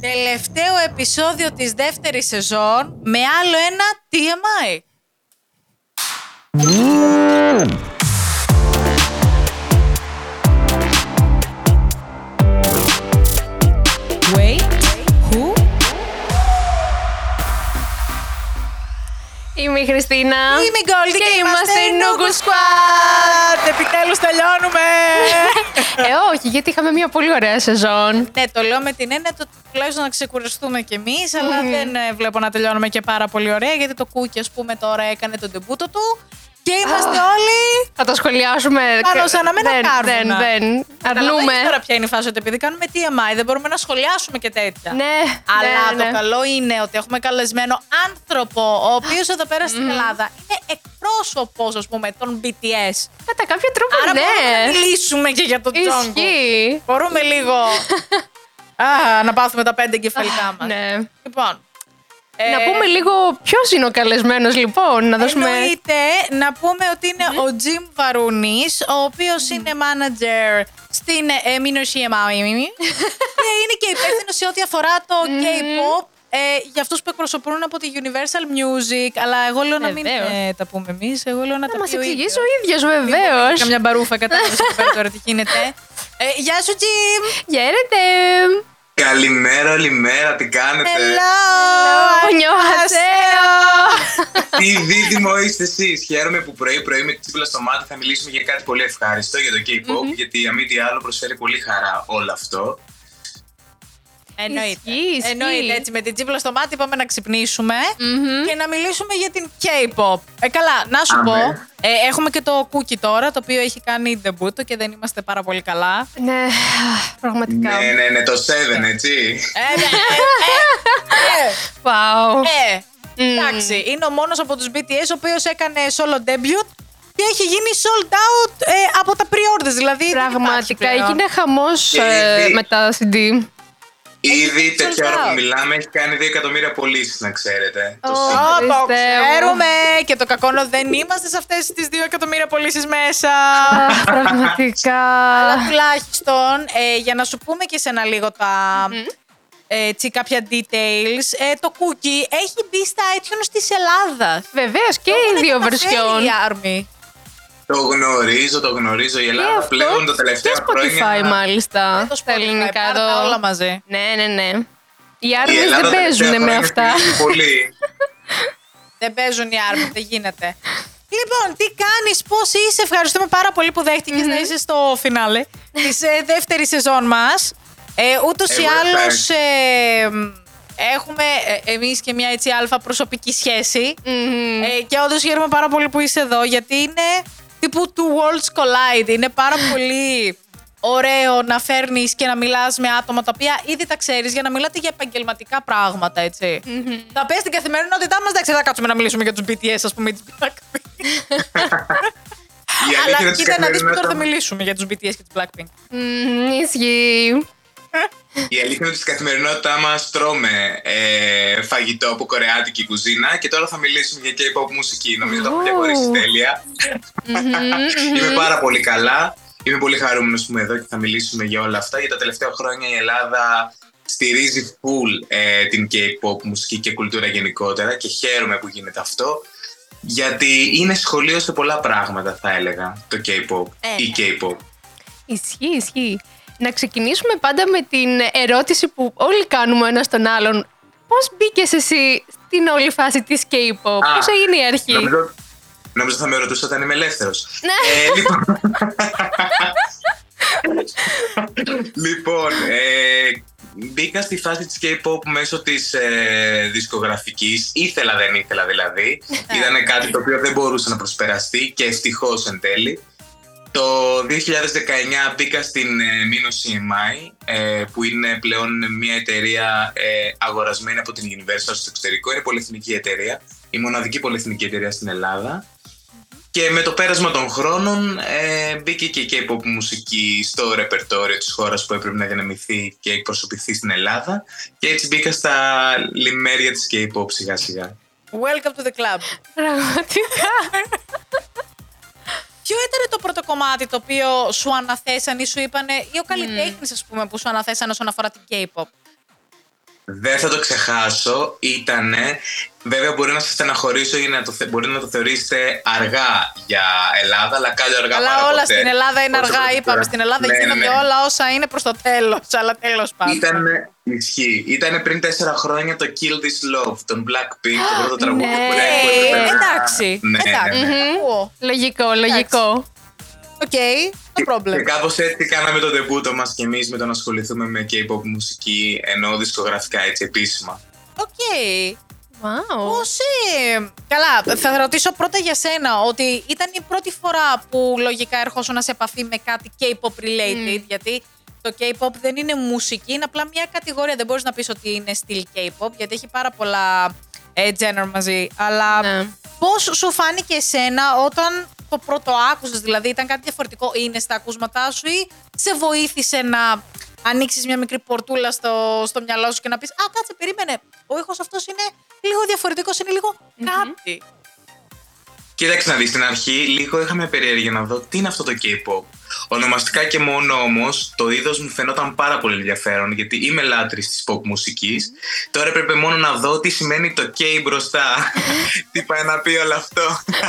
Τελευταίο επεισόδιο της δεύτερης σεζόν με άλλο ένα TMI. Η Χριστίνα. Είμαι η Γκόλντι και, και είμαστε η Noogu Noogu Squad. Επιτέλους τελειώνουμε! ε, όχι, γιατί είχαμε μια πολύ ωραία σεζόν. ναι, το λέω με την έννοια το τουλάχιστον να ξεκουραστούμε κι εμείς, αλλά δεν ε, βλέπω να τελειώνουμε και πάρα πολύ ωραία, γιατί το Κούκι, ας πούμε, τώρα έκανε τον τεμπούτο του και είμαστε όλοι... Θα το σχολιάσουμε. Πάνω σαν να μην δεν, ακάρβουνα. δεν, δεν. Αρνούμε. Καταλαβαίνεις τώρα ποια είναι η φάση, ότι επειδή κάνουμε TMI δεν μπορούμε να σχολιάσουμε και τέτοια. Ναι, Αλλά ναι, το ναι. καλό είναι ότι έχουμε καλεσμένο άνθρωπο, ο οποίος εδώ πέρα στην Ελλάδα είναι εκπρόσωπος, ας πούμε, των BTS. Κατά κάποιο τρόπο, Άρα ναι. μπορούμε να μιλήσουμε και για τον Jungkook. Ισχύει. Μπορούμε λίγο α, να πάθουμε τα πέντε εγκεφαλικά μας. Ναι. Λοιπόν, Να ε, πούμε λίγο ποιος είναι ο καλεσμένος, λοιπόν. Να δώσουμε. Εννοείται να πούμε ότι είναι ο Jim Βαρούνης, ο οποίος είναι manager στην ε, Minor CMI και είναι και υπεύθυνος σε ό,τι αφορά το K-pop ε, για αυτούς που εκπροσωπούν από τη Universal Music. Αλλά εγώ λέω να μην Βεβαίως. ε, τα πούμε εμείς, εγώ λέω να Να τα μας πει ο εξηγήσει ίδιος. ο ίδιος, βεβαίως. Καμιά μπαρούφα κατάλαβες εκεί πέρα τώρα τι γίνεται. Ε, γεια σου Jim! Χαίρετε. Καλημέρα, καλημέρα, τι κάνετε; Hello! Νιώθεσαι. Τι δίδυμο είστε εσείς; Χαίρομαι που πρωί-πρωί με τη τσίπλα στο μάτι θα μιλήσουμε για κάτι πολύ ευχάριστο για το K-pop, γιατί αν μη τι άλλο προσφέρει πολύ χαρά όλο αυτό. Εννοείται. Ισχύει, ισχύει. Εννοείται. Έτσι, με την τσίπλα στο μάτι πάμε να ξυπνήσουμε και να μιλήσουμε για την K-pop. Ε, καλά, να σου Αμέ. πω. Ε, έχουμε και το Cookie τώρα, το οποίο έχει κάνει debut και δεν είμαστε πάρα πολύ καλά. Ναι, πραγματικά. Ναι, ναι, ναι, το 7, έτσι. Ε, ναι, ε, ε, Wow. ε, ε. Εντάξει, είναι ο μόνος από τους BTS ο οποίος έκανε solo debut και έχει γίνει sold out ε, από τα pre-orders, δηλαδή δεν υπάρχει Πραγματικά πλέον. έγινε χαμός Και ήδη- με τα CD. Ήδη sold τέτοια ώρα out. που μιλάμε έχει κάνει 2 εκατομμύρια πωλήσεις, να ξέρετε. Το Ω. σύντομο. Ω, το Χριστέ μου. ξέρουμε και το κακό είναι ότι δεν είμαστε σε αυτές τις 2 εκατομμύρια πωλήσεις μέσα. Αχ, Πραγματικά. Αλλά τουλάχιστον ε, για να σου πούμε και σε ένα λίγο τα. ε, Έτσι, κάποια details. Ε, το cookie έχει μπει στα iTunes της Ελλάδας. Βεβαίως και οι δύο version. Η Army. Το γνωρίζω, το γνωρίζω. Η Και Ελλάδα αυτό πλέον τα τελευταία και Spotify χρόνια. μάλιστα. Το Στα Spotify, ελληνικά πάρε τα εδώ. όλα μαζί. Ναι, ναι, ναι. Οι Η άρμες Ελλάδα δεν τα τελευταία παίζουν με χρόνια αυτά. στηρίζει Πολύ. Δεν παίζουν οι Army, δεν γίνεται. Λοιπόν, τι κάνεις, πώς είσαι, ευχαριστούμε πάρα πολύ που δέχτηκες να είσαι στο φινάλε της ε, δεύτερης σεζόν μας. Ε, ούτως ή Εγώ άλλως ευχαριστώ. ε, μ, έχουμε ε, εμείς και μια έτσι αλφα προσωπική σχέση. Μμμ. Ε, και όντως χαίρομαι πάρα πολύ που είσαι εδώ, γιατί είναι τύπου two worlds collide. Είναι πάρα πολύ ωραίο να φέρνεις και να μιλάς με άτομα τα οποία ήδη τα ξέρεις για να μιλάτε για επαγγελματικά πράγματα, έτσι. Θα πες στην καθημερινότητά μας, εντάξει, θα κάτσουμε να μιλήσουμε για τους BTS, ας πούμε, ή τους Blackpink. Η αλήθεια Αλλά είναι ότι κοίτα να δεις που τώρα θα καθημερινότητα- μιλήσουμε για τους BTS και τους Blackpink. Μμμ, Ισχύει. Η αλήθεια είναι ότι στην καθημερινότητά μας τρώμε ε, φαγητό από κορεάτικη κουζίνα και τώρα θα μιλήσουμε για K-pop μουσική. Νομίζω το έχω Ου. διαχωρίσει τέλεια. Είμαι πάρα πολύ καλά. Είμαι πολύ χαρούμενος που είμαι εδώ και θα μιλήσουμε για όλα αυτά. Για τα τελευταία χρόνια η Ελλάδα στηρίζει full ε, την K-pop μουσική και κουλτούρα γενικότερα και χαίρομαι που γίνεται αυτό. Γιατί είναι σχολείο σε πολλά πράγματα, θα έλεγα, το K-pop Ε, ή ναι. K-pop. Ισχύει, ισχύει. Να ξεκινήσουμε πάντα με την ερώτηση που όλοι κάνουμε ένας στον άλλον. Πώς μπήκες εσύ στην όλη φάση της K-pop, Α, πώς έγινε η αρχή; Νομίζω, νομίζω θα με ρωτούσατε αν είμαι ελεύθερος. Ναι. Ε, λοιπόν, λοιπόν ε, μπήκα στη φάση της K-pop μέσω της ε, δισκογραφικής. Ήθελα, δεν ήθελα δηλαδή. Ήταν κάτι το οποίο δεν μπορούσε να προσπεραστεί και ευτυχώς εν τέλει. Το 2019 μπήκα στην ε, Mino CMI, ε, που είναι πλέον μια εταιρεία ε, αγορασμένη από την Universal στο εξωτερικό. Είναι πολυεθνική εταιρεία, η μοναδική πολυεθνική εταιρεία στην Ελλάδα. Και με το πέρασμα των χρόνων ε, μπήκε και η K-pop μουσική στο ρεπερτόριο της χώρας που έπρεπε να διανεμηθεί και εκπροσωπηθεί στην Ελλάδα. Και έτσι μπήκα στα λιμέρια της K-pop σιγά σιγά. Welcome to the club. Πραγματικά. Ποιο ήταν το πρώτο κομμάτι το οποίο σου αναθέσαν ή σου είπαν ή ο καλλιτέχνης, ας πούμε, που σου αναθέσαν όσον αφορά την K-pop; Δεν θα το ξεχάσω. Ήτανε, βέβαια μπορεί να σας στεναχωρήσω ή να το, θε- μπορεί να το θεωρήσετε αργά για Ελλάδα, αλλά κάλλιο αργά Αλλά παρά όλα ποτέ. στην Ελλάδα είναι Όσο αργά, το είπαμε. ξέρω. Στην Ελλάδα Ναι, γίνονται ναι. όλα όσα είναι προς το τέλος. Αλλά τέλος πάντων. Ήταν, ισχύει. Ήταν πριν τέσσερα χρόνια το Kill This Love, των Blackpink, το πρώτο τραγούδι ναι. που Ε, έπρεπε να- εντάξει. Ναι, ναι, εντάξει. ναι. Ακούω. Λογικό, λογικό. Οκ, no problem. Και κάπως έτσι κάναμε το ντεμπούτο μας και εμείς με το να ασχοληθούμε με K-pop μουσική, ενώ δισκογραφικά έτσι επίσημα. OK. Wow. Πώς, ε, Καλά, θα ρωτήσω πρώτα για σένα ότι ήταν η πρώτη φορά που λογικά ερχόσουν σε επαφή με κάτι K-pop related, γιατί το K-pop δεν είναι μουσική, είναι απλά μια κατηγορία. Δεν μπορείς να πεις ότι είναι στυλ K-pop, γιατί έχει πάρα πολλά ε, genre μαζί. Αλλά Ναι. πώς σου φάνηκε εσένα όταν το πρώτο άκουσες, δηλαδή ήταν κάτι διαφορετικό, είναι στα ακούσματά σου ή σε βοήθησε να ανοίξεις μια μικρή πορτούλα στο, στο μυαλό σου και να πεις «Α, κάτσε, περίμενε, ο ήχος αυτός είναι λίγο διαφορετικός, είναι λίγο κάτι». Κοίταξε να δεις, στην αρχή λίγο είχαμε περιέργεια να δω τι είναι αυτό το K-pop. Ονομαστικά και μόνο όμως το είδος μου φαινόταν πάρα πολύ ενδιαφέρον γιατί είμαι λάτρης της pop μουσικής. Τώρα έπρεπε μόνο να δω τι σημαίνει το K μπροστά. τι πάει να πει όλο αυτό.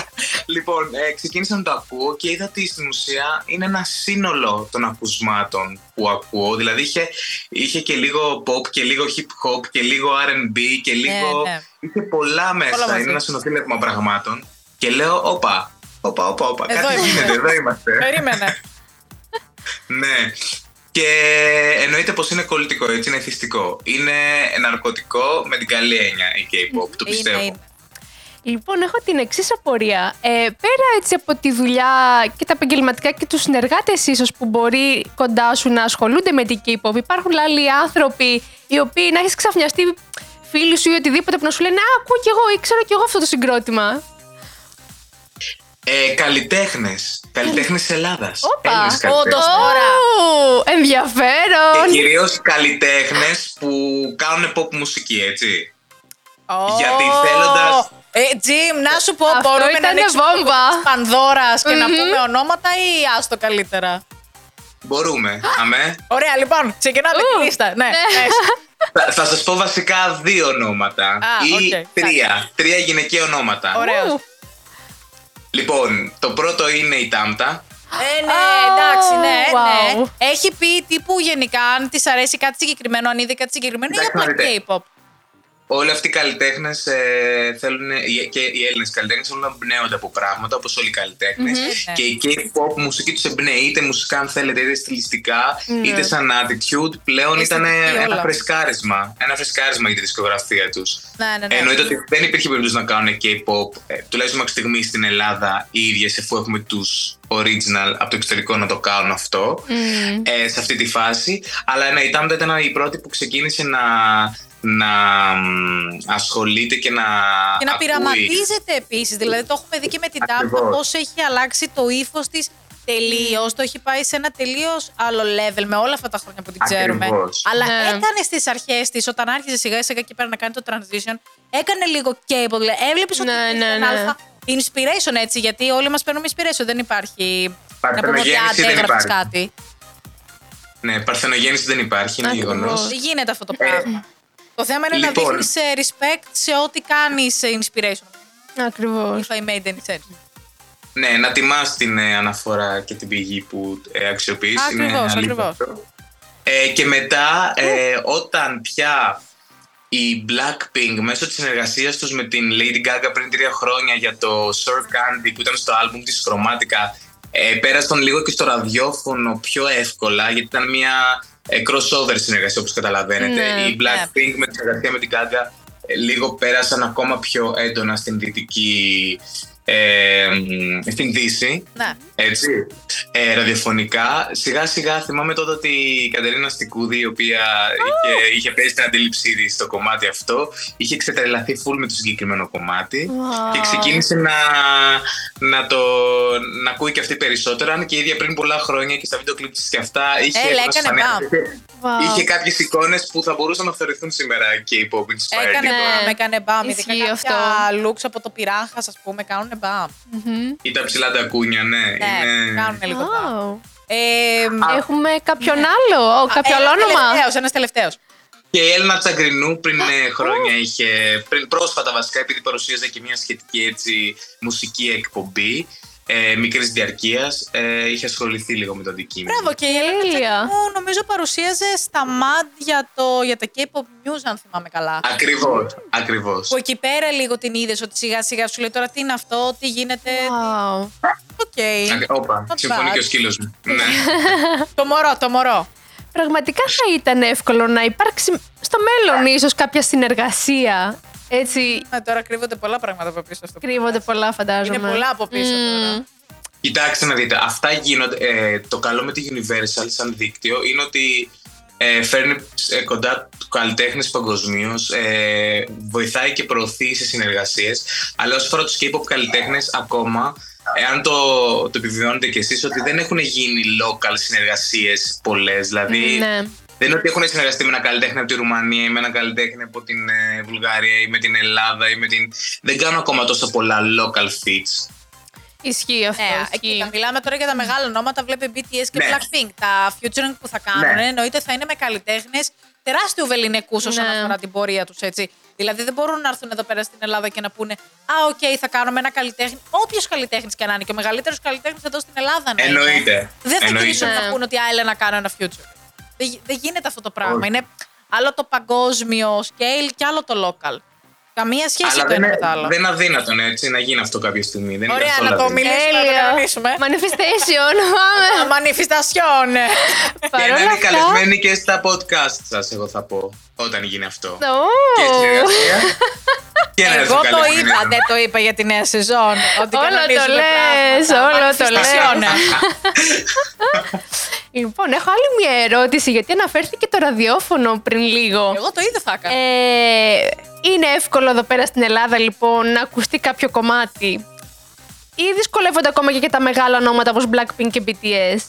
λοιπόν, ε, ξεκίνησα να το ακούω και είδα ότι στην ουσία είναι ένα σύνολο των ακουσμάτων που ακούω. Δηλαδή είχε, είχε και λίγο pop και λίγο hip hop και λίγο R&B και λίγο... ναι. Είχε πολλά μέσα. Όλα μαζί. είναι ένα συνοθήλευμα πραγμάτων. Και λέω, όπα, όπα, όπα, όπα. Εδώ Κάτι είμαστε. γίνεται, εδώ είμαστε. Περίμενε. ναι. Και εννοείται πως είναι κολλητικό, έτσι, είναι εθιστικό. Είναι ναρκωτικό με την καλή έννοια η K-pop, το πιστεύω. Είναι, είναι. Λοιπόν, έχω την εξής απορία. Ε, πέρα έτσι από τη δουλειά και τα επαγγελματικά και τους συνεργάτες, ίσως που μπορεί κοντά σου να ασχολούνται με την K-pop, υπάρχουν άλλοι άνθρωποι οι οποίοι να έχεις ξαφνιαστεί φίλοι σου ή οτιδήποτε που να σου λένε Α, ακούω κι εγώ ή ξέρω κι εγώ αυτό το συγκρότημα. Ε, Καλλιτέχνες. Καλλιτέχνες Ελλάδας. Όπα, όντως. Ω, Τώρα. Και ενδιαφέρον. κυρίως καλλιτέχνες που κάνουν pop μουσική, έτσι. Γιατί Ω, θέλοντας- Ε, Τζιμ, να σου πω, Αυτό μπορούμε να ήτανε ανοίξουμε το βόμβα. κουτί της Πανδώρας και να Μμμ. πούμε ονόματα ή άστο καλύτερα; Μπορούμε. Αμέ. Ωραία, λοιπόν, ξεκινάμε Ου, τη λίστα. Ναι, ναι. πες. θα, θα σας πω βασικά δύο ονόματα. Α, ή οκ, τρία. Τρία γυναικεία ονόματα. Ωραία. Ου, Λοιπόν, το πρώτο είναι η Τάμτα. Ε, ναι, Α, εντάξει, ναι, wow. ναι. Έχει πει τύπου γενικά αν της αρέσει κάτι συγκεκριμένο, αν είδε κάτι συγκεκριμένο ή Εντάξει, απλά να δείτε. K-pop. Όλοι αυτοί οι καλλιτέχνες ε, θέλουν, οι- και οι Έλληνες καλλιτέχνες θέλουν να εμπνέονται από πράγματα όπως όλοι οι καλλιτέχνες. Ναι. Και η K-pop μουσική τους εμπνέει, είτε μουσικά, αν θέλετε, είτε στιλιστικά, Ναι. είτε σαν attitude. Πλέον ήταν Αισθητική ένα όλα. φρεσκάρισμα. Ένα φρεσκάρισμα για τη δισκογραφία τους. Ναι, ναι, ναι. Εννοείται ότι δεν υπήρχε περίπτωση να κάνουν K-pop, ε, τουλάχιστον μέχρι στιγμής στην Ελλάδα, οι ίδιες, αφού έχουμε τους original από το εξωτερικό να το κάνουν αυτό μμ. ε, σε αυτή τη φάση. Αλλά ναι, η Τάμτα ήταν η πρώτη που ξεκίνησε να, να μ, ασχολείται και να. Και να ακούει. πειραματίζεται επίσης. Δηλαδή, το έχουμε δει και με την Τάμπτα Ακριβώς. πώς έχει αλλάξει το ύφος της τελείως. Το έχει πάει σε ένα τελείως άλλο level με όλα αυτά τα χρόνια που την ξέρουμε. Ακριβώς. Αλλά Ναι. έκανε στις αρχές της, όταν άρχισε σιγά σιγά και πέρα να κάνει το transition, έκανε λίγο cable. Δηλαδή, έβλεπες ότι Ναι, υπήρχε ναι, ένα ναι. αλφα inspiration έτσι, γιατί όλοι μας παίρνουμε inspiration. Δεν υπάρχει. Να πούμε ότι Παρθενογέννηση άντε δεν έγραψες υπάρχει. κάτι. Ναι, παρθενογέννηση δεν υπάρχει, είναι Ακριβώς. γεγονός. Δεν γίνεται αυτό το πράγμα. Το θέμα είναι λοιπόν. να δείχνει respect σε ό,τι κάνεις inspiration. Ακριβώς. If I made any sense. Ναι, να τιμάς την ε, αναφορά και την πηγή που ε, αξιοποιείς. είναι Ακριβώς, αλήθεια ακριβώς. αυτό. Ε, και μετά, ε, όταν πια η Blackpink μέσω της συνεργασίας τους με την Lady Gaga πριν τρία χρόνια για το Sir Candy που ήταν στο άλμπουμ της Chromatica ε, πέρασαν λίγο και στο ραδιόφωνο πιο εύκολα γιατί ήταν μια ε, crossover συνεργασία όπως καταλαβαίνετε. Ναι, η Blackpink με τη συνεργασία με την Gaga ε, λίγο πέρασαν ακόμα πιο έντονα στην δυτική ε, μ, στην Δύση Ναι. έτσι, ε, ραδιοφωνικά. Σιγά σιγά θυμάμαι τότε ότι η Κατερίνα Στικούδη, η οποία είχε, είχε παίζει την αντίληψή της στο κομμάτι αυτό, είχε ξετρελαθεί full με το συγκεκριμένο κομμάτι Wow. και ξεκίνησε να, να το να ακούει και αυτή περισσότερο. Αν και η ίδια πριν πολλά χρόνια και στα βίντεο κλιπ της και αυτά είχε, Έλα, έκανε προσφανεί- μπαμ. είχε, Wow. είχε κάποιες εικόνες που θα μπορούσαν να θεωρηθούν σήμερα K-pop inspired. Έκανε Ναι. μπαμ, έκανε μπαμ. Ειδικά Ισχύει κάποια αυτό. looks από το πυράχα, ας πούμε, κάνουν μπαμ. Μμμ. Ή τα ψηλά τα κούνια, ναι. Ναι, είναι... κάνουν λίγο μπαμ. Wow. Ε, Έχουμε κάποιον άλλο, ο, κάποιο άλλο όνομα; Τελευταίος, ένας τελευταίος. Και η Έλληνα Τσαγκρινού πριν ε, χρόνια είχε, πριν πρόσφατα βασικά, επειδή παρουσίαζε και μια σχετική έτσι μουσική εκπομπή, ε, μικρής διαρκείας, ε, είχε ασχοληθεί λίγο με το αντικείμενο. Μπράβο, και η Έλενα Τέλεια. Τσαγκρινού νομίζω παρουσίαζε στα MAD για, το, για τα K-pop news, αν θυμάμαι καλά. Ακριβώς, ακριβώς. Που εκεί πέρα λίγο την είδες ότι σιγά σιγά σου λέει τώρα τι είναι αυτό, τι γίνεται. Wow. OK. Όπα, Not συμφωνεί bad. και ο σκύλος μου. ναι. Το μωρό, το μωρό. Πραγματικά θα ήταν εύκολο να υπάρξει στο μέλλον ίσως κάποια συνεργασία. Έτσι, Ε, τώρα κρύβονται πολλά πράγματα από πίσω αυτό. που κρύβονται λες. πολλά φαντάζομαι. Είναι πολλά από πίσω τώρα. Κοιτάξτε να δείτε, αυτά γίνονται. Ε, το καλό με τη Universal σαν δίκτυο είναι ότι ε, φέρνει ε, κοντά του καλλιτέχνες παγκοσμίως, ε, βοηθάει και προωθεί σε συνεργασίες. Αλλά όσο αφορά του K-pop καλλιτέχνες, ακόμα, εάν το, το επιβεβαιώνετε κι εσείς, ότι δεν έχουν γίνει local συνεργασίες πολλές. Δηλαδή, Ναι. Δεν είναι ότι έχουν συνεργαστεί με ένα καλλιτέχνη από τη Ρουμανία ή με ένα καλλιτέχνη από την ε, Βουλγαρία ή με την Ελλάδα ή με την. Δεν κάνουν ακόμα τόσο πολλά local feats. Ισχύει αυτό. Ναι, ισχύει. κοίτα, μιλάμε τώρα για τα μεγάλα ονόματα. Βλέπει BTS και Ναι. Blackpink. Τα featuring που θα κάνουν Ναι. εννοείται θα είναι με καλλιτέχνες τεράστιου βεληνικούς όσον Ναι. αφορά την πορεία τους. Δηλαδή δεν μπορούν να έρθουν εδώ πέρα στην Ελλάδα και να πούνε Α, οκ, θα κάνουμε ένα καλλιτέχνη. Όποιος καλλιτέχνης και να είναι και ο μεγαλύτερος καλλιτέχνης εδώ στην Ελλάδα να είναι. Εννοείται. Δεν θα Εννοείται. γυρίσουν να Ναι. πούνε ότι Α, έλα να κάνω ένα featuring. Δεν, γι- δεν γίνεται αυτό το πράγμα. Όχι. Είναι άλλο το παγκόσμιο scale και άλλο το local. Καμία σχέση Αλλά το δεν ένα είναι, με το άλλο. δεν είναι αδύνατον έτσι να γίνει αυτό κάποια στιγμή. Δεν είναι Ωραία, καθόλου να το αδύνατο. μιλήσουμε, να το κανονίσουμε. Manifestation, πάμε. Manifestation. Και Παρ' να όλα είναι αυτά- καλεσμένοι και στα podcast σας, εγώ θα πω, όταν γίνει αυτό. Ω. Και συνεργασία. και να Εγώ έρθουν το καλεσμένοι. είπα, δεν το είπα για τη νέα σεζόν. Ότι Όλο το κανονίζουμε λες, πράγματα. όλο το Manifestation. λες. Λοιπόν, έχω άλλη μια ερώτηση, γιατί αναφέρθηκε το ραδιόφωνο πριν λίγο. Εγώ το ίδιο θα έκανα. Ε, είναι εύκολο εδώ πέρα στην Ελλάδα, λοιπόν, να ακουστεί κάποιο κομμάτι; Ή δυσκολεύονται ακόμα και, και τα μεγάλα ονόματα όπως Blackpink και BTS.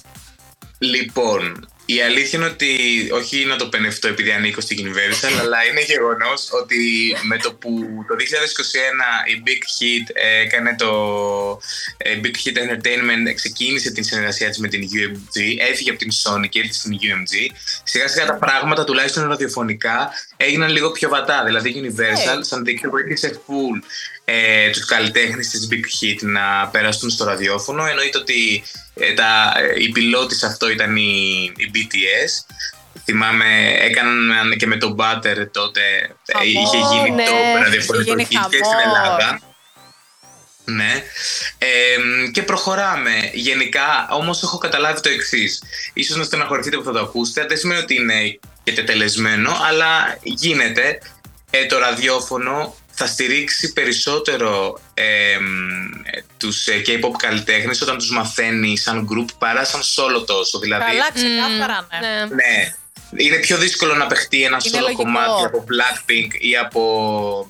Λοιπόν, η αλήθεια είναι ότι, όχι να το πενευτώ επειδή ανήκω στην Universal, αλλά είναι γεγονός ότι με το που το 2021 η Big Hit ε, έκανε το ε, Big Hit Entertainment, ξεκίνησε την συνεργασία της με την UMG, έφυγε από την Sony και ήρθε στην UMG, σιγά σιγά τα πράγματα τουλάχιστον ραδιοφωνικά έγιναν λίγο πιο βατά. Δηλαδή η Universal Ναι. σαν δίκτυο βοήθησε full ε, τους καλλιτέχνες της Big Hit να περάσουν στο ραδιόφωνο. Εννοείται ότι ε, τα, ε, η πιλότης σε αυτό ήταν η, η BTS. Θυμάμαι, έκαναν και με τον Butter τότε, ε, Χαμός, είχε γίνει ναι. το ραδιοφωνικό Είχε γίνει hit και στην χαμός. Ελλάδα. Ναι. Ε, και προχωράμε. Γενικά, όμως έχω καταλάβει το εξής. Ίσως να στεναχωρηθείτε που θα το ακούσετε. Δεν σημαίνει ότι είναι και τετελεσμένο, αλλά γίνεται. Ε, το ραδιόφωνο θα στηρίξει περισσότερο ε, μ, ε, τους ε, K-pop καλλιτέχνες όταν τους μαθαίνει σαν group παρά σαν solo τόσο. Δηλαδή, Καλά, ξεκάθαρα, ναι. Ναι. ναι. Είναι πιο δύσκολο να παιχτεί ένα Είναι solo λογικό. κομμάτι από Blackpink ή από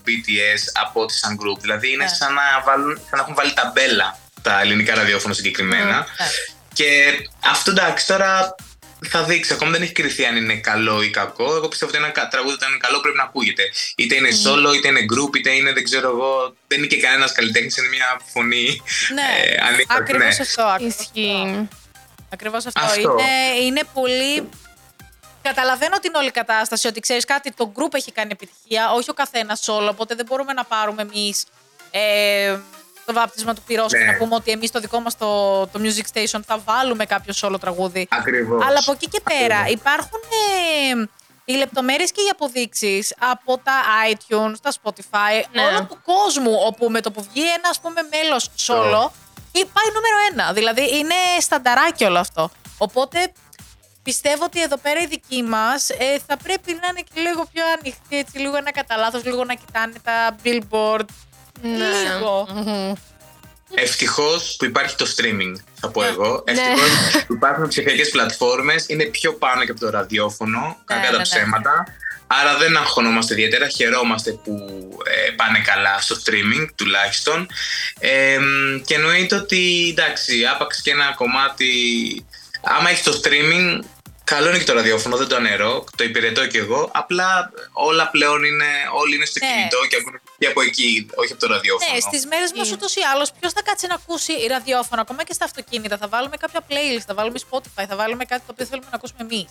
BTS από ότι σαν group. Δηλαδή είναι Ναι. σαν, να βάλουν, σαν να έχουν βάλει ταμπέλα τα ελληνικά ραδιόφωνα συγκεκριμένα. Ναι. Και αυτό εντάξει τώρα θα δείξει. Ακόμα δεν έχει κρυθεί αν είναι καλό ή κακό. Εγώ πιστεύω ότι ένα κα- τραγούδι όταν είναι καλό πρέπει να ακούγεται. Είτε είναι solo, είτε είναι group, είτε είναι δεν ξέρω εγώ. Δεν είναι και κανένας καλλιτέχνης, είναι μια φωνή. Ναι, ε, ανήκω- ακριβώς ναι. αυτό. ακριβώς αυτό. Ισχύει. Ακριβώς αυτό. Αυτό. Είναι, είναι πολύ. Καταλαβαίνω την όλη κατάσταση ότι ξέρεις κάτι, το group έχει κάνει επιτυχία, όχι ο καθένας όλο. Οπότε δεν μπορούμε να πάρουμε εμείς ε, το βάπτισμα του πυρός και Ναι. να πούμε ότι εμείς το δικό μας το, το music station θα βάλουμε κάποιο solo τραγούδι. Ακριβώς. Αλλά από εκεί και πέρα Ακριβώς. υπάρχουν ε, οι λεπτομέρειες και οι αποδείξεις από τα iTunes, τα Spotify, Ναι. όλο του κόσμου όπου με το που βγει ένα ας πούμε μέλος solo ή πάει νούμερο ένα. Δηλαδή είναι στανταράκι όλο αυτό. Οπότε πιστεύω ότι εδώ πέρα οι δικοί μας ε, θα πρέπει να είναι και λίγο πιο ανοιχτοί, έτσι, λίγο να κατά λάθος, λίγο να κοιτάνε τα billboard. Ναι. Λίγο. Μμμ. Ευτυχώς που υπάρχει το streaming, θα πω εγώ. Ναι. Ευτυχώς που υπάρχουν ψηφιακές πλατφόρμες, είναι πιο πάνω και από το ραδιόφωνο, κακά ναι, τα ναι. ψέματα. Άρα δεν αγχωνόμαστε ιδιαίτερα, χαιρόμαστε που ε, πάνε καλά στο streaming τουλάχιστον. Ε, και εννοείται ότι εντάξει, άπαξ και ένα κομμάτι. Άμα έχεις το streaming, καλό είναι και το ραδιόφωνο, δεν το ανερώ, το υπηρετώ κι εγώ. Απλά όλα πλέον είναι, όλοι είναι στο Ναι. κινητό και ακούνε και από εκεί, όχι από το ραδιόφωνο. Ναι, στις μέρες μας ούτως ή άλλως, ποιος θα κάτσει να ακούσει ραδιόφωνο, ακόμα και στα αυτοκίνητα. Θα βάλουμε κάποια playlist, θα βάλουμε Spotify, θα βάλουμε κάτι το οποίο θέλουμε να ακούσουμε εμείς.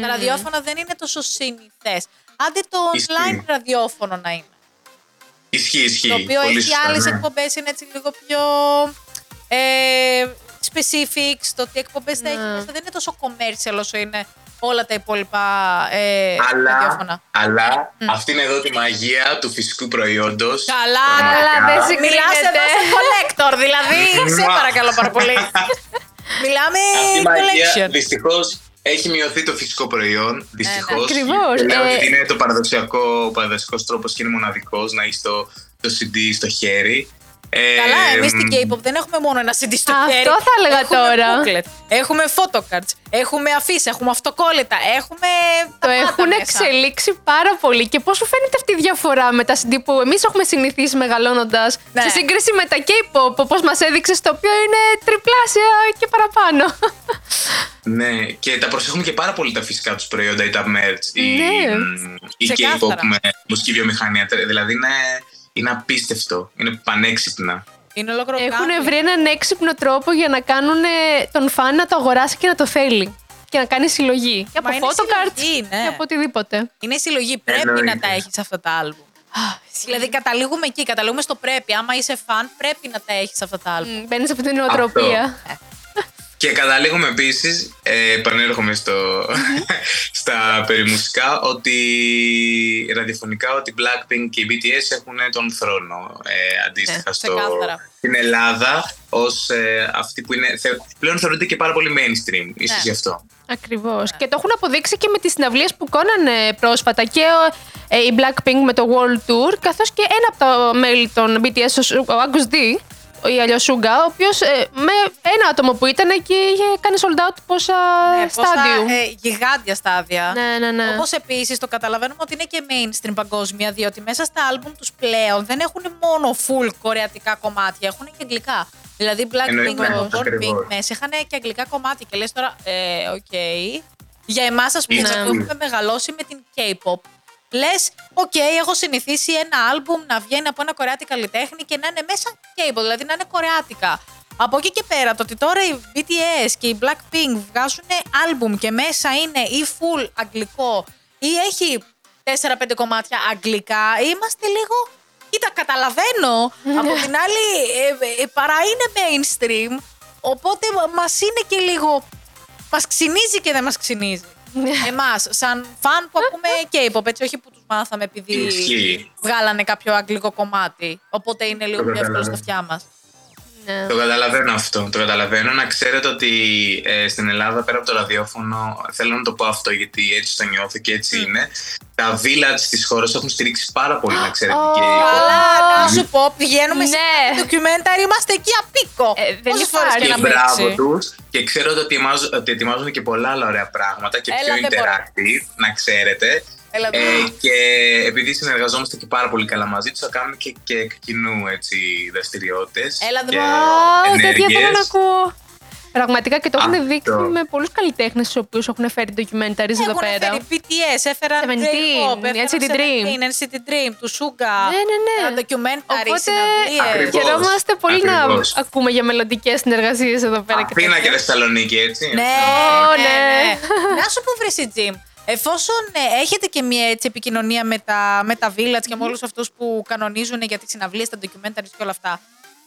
Τα ραδιόφωνα δεν είναι τόσο συνηθές. Άντε το Ισχύει. online ραδιόφωνο να είναι. Ισχύει, ισχύει. Το οποίο Πολύ έχει σωστά, άλλες ναι. εκπομπές, είναι έτσι λίγο πιο. Ε, specifics, το τι εκπομπές θα έχει Ναι. μέσα δεν είναι τόσο commercial όσο είναι όλα τα υπόλοιπα ε, Αλλά, ραδιόφωνα. αλλά αυτή είναι εδώ τη μαγεία του φυσικού προϊόντος. Καλά, Καλά, δεν Μιλάς Μιλάς εδώ συγκρίνεται. στο collector, δηλαδή. σε Μουα. παρακαλώ πάρα πολύ. Μιλάμε Αυτή η μαγεία collection. δυστυχώς έχει μειωθεί το φυσικό προϊόν. Δυστυχώς. Ακριβώς. Λέω Ε, ότι είναι το παραδοσιακό, ο παραδοσιακός τρόπος και είναι μοναδικός να έχει το, το CD στο χέρι. Ε, Καλά, εμείς στην μ, K-pop δεν έχουμε μόνο ένα CD στο Αυτό χέρι. θα έλεγα έχουμε τώρα. booklet, έχουμε photocards, έχουμε αφήσει, έχουμε αυτοκόλλητα, έχουμε. Το τα πάντα έχουν μέσα. εξελίξει πάρα πολύ. Και πώς σου φαίνεται αυτή η διαφορά με τα CD που εμείς έχουμε συνηθίσει μεγαλώνοντας Ναι. σε σύγκριση με τα K-pop, όπως μας έδειξες, το οποίο είναι τριπλάσια και παραπάνω. Ναι, και τα προσέχουμε και πάρα πολύ τα φυσικά τους προϊόντα ή τα merch ή Ναι. μ, η Ξεκάθαρα. K-pop με μουσική βιομηχανία. Δηλαδή είναι, είναι απίστευτο. Είναι πανέξυπνα. Είναι ολόκληρο Έχουν κάμπι. βρει έναν έξυπνο τρόπο για να κάνουν ε, τον φαν να το αγοράσει και να το θέλει. Και να κάνει συλλογή. Και από είναι photocards συλλογή, ναι. και από οτιδήποτε. Είναι η συλλογή. Πρέπει Εννοείται. να τα έχεις αυτά τα άλμπουμ. Δηλαδή, καταλήγουμε εκεί, καταλήγουμε στο πρέπει. Άμα είσαι φαν, πρέπει να τα έχεις αυτά τα άλμπουμ. Μπαίνεις σε αυτή την νοοτροπία. Και καταλήγουμε επίσης, ε, επανέρχομαι στο, στα περιμουσικά, ότι ραδιοφωνικά ότι Blackpink και η BTS έχουν τον θρόνο. Ε, αντίστοιχα Ναι, στο, ξεκάθαρα. στην Ελλάδα, ως ε, αυτοί που είναι. θε- πλέον θεωρούνται και πάρα πολύ mainstream, ίσως Ναι. γι' αυτό. Ακριβώς. Και το έχουν αποδείξει και με τις συναυλίες που κάνανε πρόσφατα και ε, η Blackpink με το World Tour, καθώς και ένα από τα μέλη των BTS, ο Su- ο Angus D, ή αλλιώς Suga, ο οποίος με ένα άτομο που ήταν και είχε κάνει sold out πόσα Ναι, πόσα, στάδια. ε, γιγάντια στάδια. Ναι, ναι, ναι. Όπως επίσης το καταλαβαίνουμε ότι είναι και mainstream παγκόσμια, διότι μέσα στα άλμπουμ τους πλέον δεν έχουν μόνο full κορεατικά κομμάτια, έχουν και αγγλικά. Δηλαδή, Blackpink Εννοείται, με τον Born ακριβώς. Pink μέσα είχαν και αγγλικά κομμάτια. Και λες τώρα, ε, οκ. Για εμάς, ας πούμε, Ναι. που έχουμε μεγαλώσει με την K-pop, λες, οκ, έχω συνηθίσει ένα άλμπουμ να βγαίνει από ένα κορεάτι καλλιτέχνη και να είναι μέσα K-pop, δηλαδή να είναι κορεάτικα. Από εκεί και πέρα, το ότι τώρα οι BTS και οι Blackpink βγάζουν άλμπουμ και μέσα είναι ή full αγγλικό ή έχει 4-5 κομμάτια αγγλικά, είμαστε λίγο. Κοίτα, καταλαβαίνω. Από την άλλη, ε, ε, παρά είναι mainstream, οπότε μας είναι και λίγο. Μας ξυνίζει και δεν μας ξυνίζει. Εμάς, σαν φαν που ακούμε K-pop, έτσι, όχι που τους μάθαμε επειδή Ισχύει. βγάλανε κάποιο αγγλικό κομμάτι. Οπότε είναι λίγο Το πιο εύκολο στα καταλαβαίνω. αυτιά μας. Ναι. Το καταλαβαίνω αυτό. Το καταλαβαίνω. Να ξέρετε ότι ε, στην Ελλάδα, πέρα από το ραδιόφωνο, θέλω να το πω αυτό γιατί έτσι το νιώθω και έτσι είναι. Τα village της χώρας έχουν στηρίξει πάρα πολύ, να ξέρετε. Ω, και Καλά, να σου πω, πηγαίνουμε σε Ναι. ντοκιουμένταρ, είμαστε εκεί απίκο. Ε, δεν Πόσες φορές υπάρχει. και και να μπράβο μπράβο τους. Και ξέρω ότι ετοιμάζουν, ότι ετοιμάζουν και πολλά άλλα ωραία πράγματα και Έλα, πιο δεν μπορώ. interactive, να ξέρετε. Έλα, Ε, εδώ. και επειδή συνεργαζόμαστε και πάρα πολύ καλά μαζί τους, θα κάνουμε και, και εκ κοινού έτσι, δραστηριότητες. Έλα, δεν και μπορώ. Wow, τέτοια θέλω να ενέργειες. ακούω. Πραγματικά και το έχουν Αυτό. δείξει με πολλούς καλλιτέχνες του οποίους έχουν φέρει documentaries εδώ Έχουν πέρα. φέρει BTS, έφεραν Seventeen, J-Pop, έφεραν NCT Dream. Seventeen, NCT Dream, του Suga, Ναι, ναι, ναι. τα documentary, Οπότε συναυλίες. Ακριβώς. χαιρόμαστε πολύ Ακριβώς. να ακούμε για μελλοντικές συνεργασίες εδώ πέρα. και Αθήνα τέτοια. και Θεσσαλονίκη, έτσι. Ναι, Ω, ναι, ναι. ναι. Να σου πω, βρε Τζιμ, εφόσον ε, έχετε και μια έτσι επικοινωνία με τα, με τα village και με όλους αυτούς που κανονίζουν για τις συναυλίες, τα documentaries και όλα αυτά,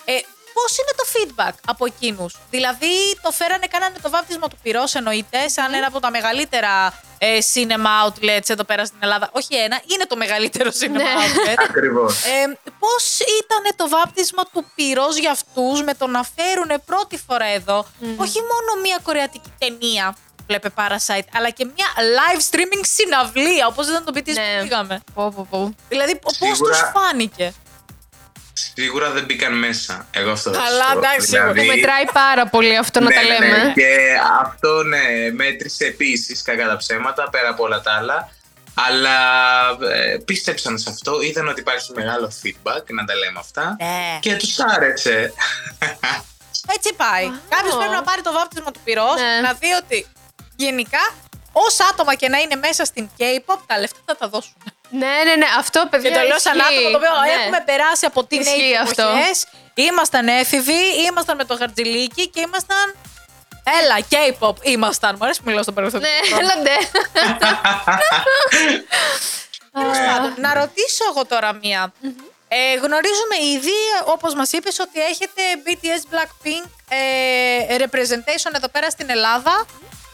ε, πώς είναι το feedback από εκείνους; Δηλαδή, το φέρανε, κάνανε το βάπτισμα του πυρός, εννοείται, σαν ένα από τα μεγαλύτερα ε, cinema outlets εδώ πέρα στην Ελλάδα. Όχι ένα, είναι το μεγαλύτερο cinema Ναι. outlet. Ακριβώς. Ε, πώς ήταν το βάπτισμα του πυρός για αυτούς με το να φέρουν πρώτη φορά εδώ όχι μόνο μια κορεατική ταινία βλέπε Parasite, αλλά και μια live streaming συναυλία, όπως ήταν το BTS Ναι. που πήγαμε. Πω, πω, πω. Δηλαδή, πώς Σίγουρα. τους φάνηκε; Σίγουρα δεν μπήκαν μέσα. Εγώ αυτό θα Καλά, σας πω. εντάξει, σίγουρα. Που μετράει πάρα πολύ αυτό να ναι, τα ναι, λέμε. ναι. Και αυτό ναι, μέτρησε επίσης κακά τα ψέματα πέρα από όλα τα άλλα. Αλλά ε, πίστεψαν σε αυτό, είδαν ότι υπάρχει μεγάλο feedback, να τα λέμε αυτά. Ναι. Και τους άρεσε. Έτσι πάει. Κάποιος πρέπει να πάρει το βάπτισμα του πυρός, Ναι. να δει ότι γενικά, ως άτομα και να είναι μέσα στην K-pop, τα λεφτά θα τα δώσουν. Ναι, ναι, ναι. Αυτό, παιδιά. Και το λέω σαν ισχύει. άτομο το οποίο Ναι. έχουμε περάσει από την Ισχύει αυτό. εποχές. Ήμασταν έφηβοι, ήμασταν με το χαρτζιλίκι και ήμασταν Έλα, K-pop ήμασταν. Μου αρέσει που μιλάω στο παρελθόν. Ναι, έλαντε. Τέλος πάντων, Να ρωτήσω εγώ τώρα μία. Ε, γνωρίζουμε ήδη, όπως μας είπες, ότι έχετε BTS Blackpink ε, representation εδώ πέρα στην Ελλάδα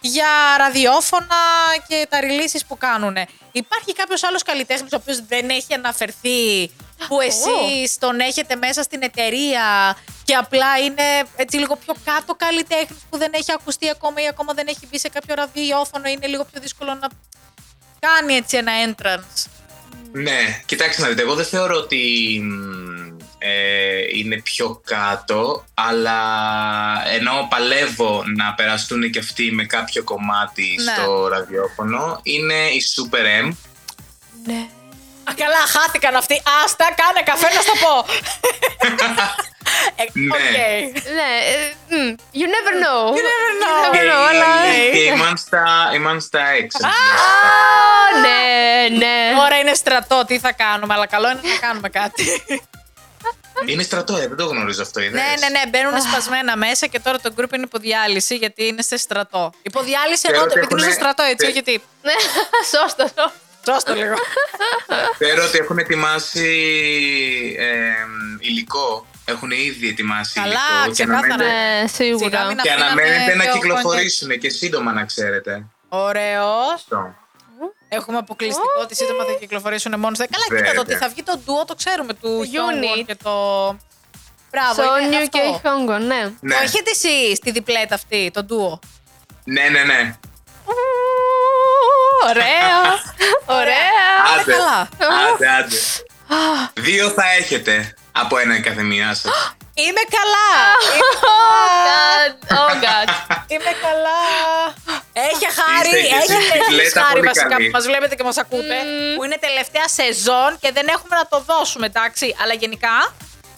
για ραδιόφωνα και τα releases που κάνουν. Υπάρχει κάποιος άλλος καλλιτέχνης ο οποίος δεν έχει αναφερθεί που εσείς τον έχετε μέσα στην εταιρεία και απλά είναι έτσι λίγο πιο κάτω καλλιτέχνης που δεν έχει ακουστεί ακόμα ή ακόμα δεν έχει μπει σε κάποιο ραδιόφωνο είναι λίγο πιο δύσκολο να κάνει έτσι ένα entrance; Ναι, κοιτάξτε να δείτε, εγώ δεν θεωρώ ότι μ, ε, είναι πιο κάτω, αλλά ενώ παλεύω να περαστούν και αυτοί με κάποιο κομμάτι Ναι. στο ραδιόφωνο, είναι η Super M. Ναι. Α, καλά, χάθηκαν αυτοί. Άστα, κάνε καφέ να στο πω. Ε, Ναι. οκ. Ναι, ε, μ, you never know. You never know. You Και, never know, αλλά... η- και η Mansta, η Mansta X. Α, ναι, ναι. Τώρα είναι στρατό, τι θα κάνουμε, αλλά καλό είναι να κάνουμε κάτι. Είναι στρατό, ε, δεν το γνωρίζω αυτό, είδες. ναι, ναι, ναι, μπαίνουν σπασμένα μέσα και τώρα το group είναι υποδιάλυση γιατί είναι σε στρατό. Υποδιάλυση Ξέρω εννοώ ότι επειδή είναι στο έχουνε- στρατό, έτσι, ε, όχι γιατί. Ναι, Σώστο, σώστο. Σώστο λίγο. Ξέρω ότι έχουν ετοιμάσει ε, υλικό. Έχουν ήδη ετοιμάσει Καλά, υλικό. και ξεκάθαρα. αναμένεται- Ναι, Σιγά σίγουρα. μην Και αφήναμε αναμένεται να δύο κυκλοφορήσουν και σύντομα, να ξέρετε. Ωραίος. Αυτό. Έχουμε αποκλειστικό ότι σύντομα θα κυκλοφορήσουν μόνο στα. Καλά, κοίτα Βέβαια. το ότι θα βγει το duo, το ξέρουμε του Unit. Hyungwon και το. Μπράβο, είναι Σόνιου αυτό. και Χόγκο, ναι. Ναι, Το έχετε εσείς τη διπλέτα αυτή, το duo. ναι, ναι. ναι. Ωραία. Ωραία. Άντε Άντε, καλά. άντε, άντε. Δύο θα έχετε από ένα η καθεμία σας. Είμαι καλά. Oh God. Oh God. Είμαι καλά. Έχει χάρη, Είστε και εσείς έχετε διπλέτα εσείς χάρη πολύ βασικά καλή. που μας βλέπετε και μας ακούτε, που είναι τελευταία σεζόν και δεν έχουμε να το δώσουμε, εντάξει. Αλλά γενικά,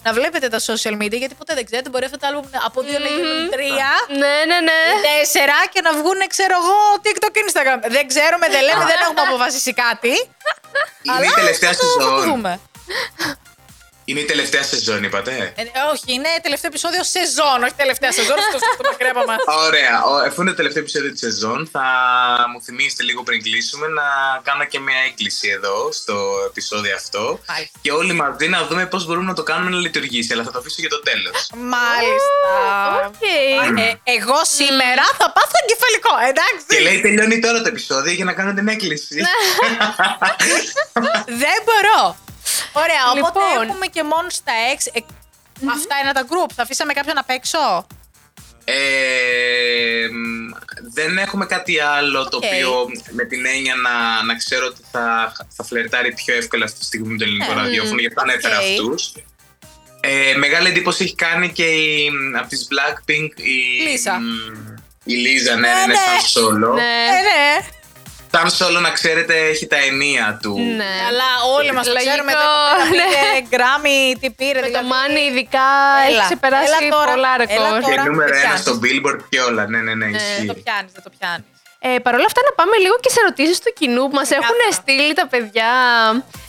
να βλέπετε τα social media, γιατί ποτέ δεν ξέρετε, μπορεί αυτό το άλμπουμ από δύο να γίνουν τρία, Ναι, ναι, ναι. τέσσερα και να βγουν, ξέρω εγώ, TikTok και Instagram. Δεν ξέρουμε, δεν λέμε, δεν έχουμε αποφασίσει κάτι. Είναι η τελευταία θα το- θα το σεζόν. Δούμε. Είναι η τελευταία σεζόν, είπατε; Ε, όχι, είναι τελευταίο επεισόδιο σεζόν, όχι τελευταία σεζόν. Στο στο μακρέπα μας. Ωραία. Ο- Εφόσον είναι το τελευταίο επεισόδιο της σεζόν, θα μου θυμίσετε λίγο πριν κλείσουμε να κάνω και μια έκκληση εδώ στο επεισόδιο αυτό. Μάλιστα. Και όλοι μαζί να δούμε πώς μπορούμε να το κάνουμε να λειτουργήσει. Αλλά θα το αφήσω για το τέλος. Μάλιστα. Οκ. Ε, εγώ σήμερα θα πάθω εγκεφαλικό, εντάξει. Και λέει τελειώνει τώρα το επεισόδιο για να κάνω την έκκληση. Δεν μπορώ. Ωραία, οπότε Λοιπόν. έχουμε και μόνο στα X. Ε, Αυτά είναι τα group. Θα αφήσαμε κάποιον απ' έξω; Ε, μ, δεν έχουμε κάτι άλλο το Οκ. οποίο με την έννοια να, να ξέρω ότι θα, θα φλερτάρει πιο εύκολα αυτή τη στιγμή με το ελληνικό ραδιόφωνο, γι' αυτό ανέφερα Οκ. αυτούς. Ε, μεγάλη εντύπωση έχει κάνει και η, από τις Blackpink η Λίζα. μ, Η Λίζα, ναι, Ναι, ναι, ναι, ναι. Σαν solo. Ναι. Ε, ναι. Σαν solo, να ξέρετε, έχει τα ενία του. Ναι. Αλλά όλοι μας το Λογικό, ξέρουμε. Δεν ναι. πήρε γκράμι, τι πήρε. Με το δηλαδή. Μάνι ειδικά Έλα, έχει ξεπεράσει έλα τώρα, πολλά έλα ρεκόρ. τώρα. Και νούμερο δεν ένα πιάνεις. στο Billboard και όλα. Ναι, ναι, ναι, Δεν ισχύει. το πιάνεις, δεν το πιάνεις. Ε, Παρ' όλα αυτά, να πάμε λίγο και σε ερωτήσεις του κοινού που μας έχουν Κάθαρα. στείλει τα παιδιά.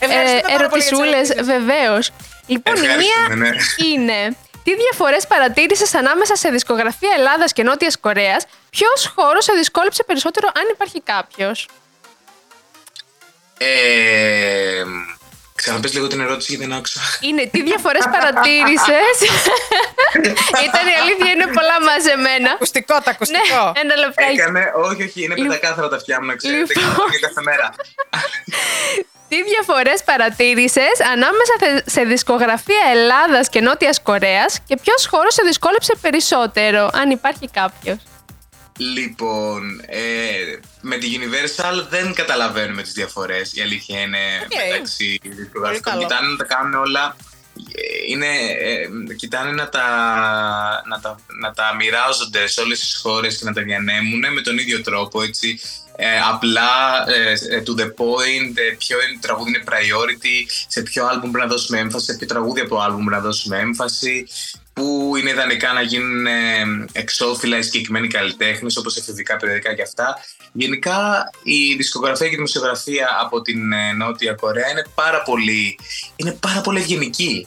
Ευχαριστούμε πάρα πολύ για τις ερωτησούλες, ερωτήσεις. βεβαίως. Λοιπόν, η μία Ευχαριστούμε, ναι. είναι. Τι διαφορές παρατήρησες ανάμεσα σε δισκογραφία Ελλάδας και Νότιας Κορέας, Ποιος χώρος σε δυσκόλεψε περισσότερο, αν υπάρχει κάποιος; Ε, ξαναπες λίγο την ερώτηση γιατί δεν άκουσα. Είναι τι διαφορές παρατήρησες; Ήταν η αλήθεια, είναι πολλά μαζεμένα. Ακουστικό, τα Ναι, ακουστικό. ένα λεπτάκι. Έκανε, όχι, όχι, είναι Λοιπόν. πεντακάθαρα τα αυτιά μου, να ξέρετε. Λοιπόν. κάνω και κάθε μέρα. Τι διαφορές παρατήρησες ανάμεσα θε- σε δισκογραφία Ελλάδας και Νότιας Κορέας και ποιος χώρος σε δυσκόλεψε περισσότερο, αν υπάρχει κάποιος; Λοιπόν, ε, με τη Universal δεν καταλαβαίνουμε τις διαφορές. Η αλήθεια είναι Οκ. μεταξύ δισκογραφικών. καλό. Κοιτάνε να τα κάνουν όλα. ε, Είναι, ε, κοιτάνε να τα, να, τα, να τα μοιράζονται σε όλες τις χώρες και να τα διανέμουν με τον ίδιο τρόπο, έτσι. Ε, απλά, ε, ε, to the point, ε, ποιο είναι- τραγούδι είναι priority, σε ποιο άλμπουμ πρέπει να δώσουμε έμφαση, σε ποιο τραγούδι από το άλμπουμ πρέπει να δώσουμε έμφαση, που είναι ιδανικά να γίνουν ε, εξώφυλλα οι συγκεκριμένοι καλλιτέχνες, όπως εφηβικά περιοδικά και αυτά. Γενικά η δισκογραφία και η δημοσιογραφία από την ε, Νότια Κορέα είναι πάρα πολύ, είναι πάρα πολύ ευγενική.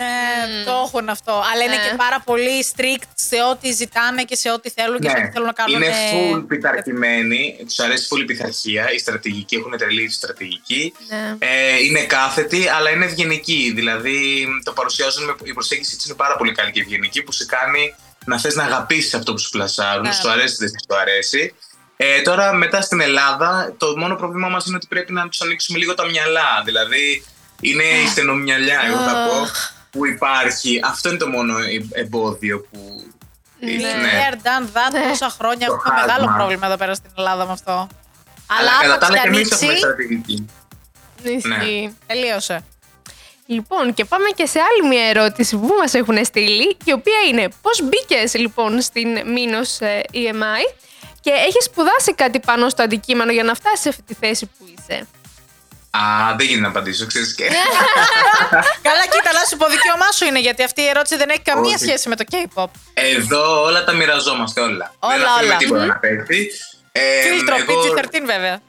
Ε, Το έχουν αυτό. Αλλά είναι Ε. και πάρα πολύ strict σε ό,τι ζητάνε και σε ό,τι θέλουν και σε ό,τι θέλουν να κάνουν. Ναι. ε, είναι full πειθαρχημένοι, τους αρέσει full η πειθαρχία, η στρατηγική, έχουν τρελή στρατηγική. Ναι. Ε, είναι κάθετοι, αλλά είναι ευγενικοί. Δηλαδή το παρουσιάζουν με, η προσέγγιση της είναι πάρα πολύ καλή και ευγενική που σε κάνει να θες να αγαπήσεις αυτό που σου πλασάρουν, Ναι. σου αρέσει, δεν σου αρέσει. Ε, τώρα μετά στην Ελλάδα το μόνο πρόβλημά μας είναι ότι πρέπει να τους ανοίξουμε λίγο τα μυαλά. Δηλαδή είναι η στενομυαλιά, εγώ θα πω, που υπάρχει. Αυτό είναι το μόνο ε- εμπόδιο που... Ναι. ναι. There, done that, τόσα χρόνια Το έχουμε μεγάλο χάσμα. πρόβλημα εδώ πέρα στην Ελλάδα με αυτό. Αλλά Αλλά κατά τα άπαξ άλλα και και εμείς έχουμε ανοίξει, στρατηγική. Ισχύει. τελείωσε. Λοιπόν, και πάμε και σε άλλη μια ερώτηση που μας έχουν στείλει, η οποία είναι πώς μπήκες λοιπόν στην Μήνος ε, EMI και έχεις σπουδάσει κάτι πάνω στο αντικείμενο για να φτάσεις σε αυτή τη θέση που είσαι; Α, δεν γίνεται να απαντήσω, ξέρεις και... Καλά, κοίτα, να σου πω δικαίωμά σου είναι γιατί αυτή η ερώτηση δεν έχει καμία Όχι. σχέση με το K-pop. Εδώ όλα τα μοιραζόμαστε όλα. Όλα, δεν αφήνουμε όλα. τίποτα να πέφτει. Ε, Φίλτρο, εγώ, PG-13 βέβαια.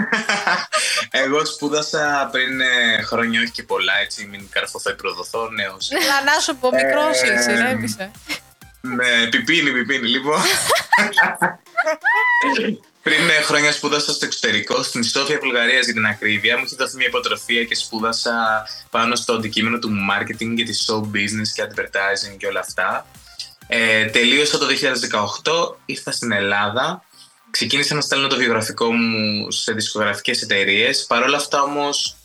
εγώ σπούδασα πριν ε, χρόνια, όχι και πολλά, έτσι, μην καρφωθώ ή προδοθώ, νέος. Αλλά να σου πω, μικρός Ε, είσαι, ηρέμησε. Ναι, πιπίνι, πιπίνι, λοιπόν. Πριν ε, χρόνια σπούδασα στο εξωτερικό, στην Σόφια, Βουλγαρίας για την ακρίβεια. Μου είχε δοθεί μια υποτροφία και σπούδασα πάνω στο αντικείμενο του marketing και της show business και advertising και όλα αυτά. Ε, τελείωσα το 2018, ήρθα στην Ελλάδα. Ξεκίνησα να στέλνω το βιογραφικό μου σε δισκογραφικές εταιρείες. Παρ' όλα αυτά όμως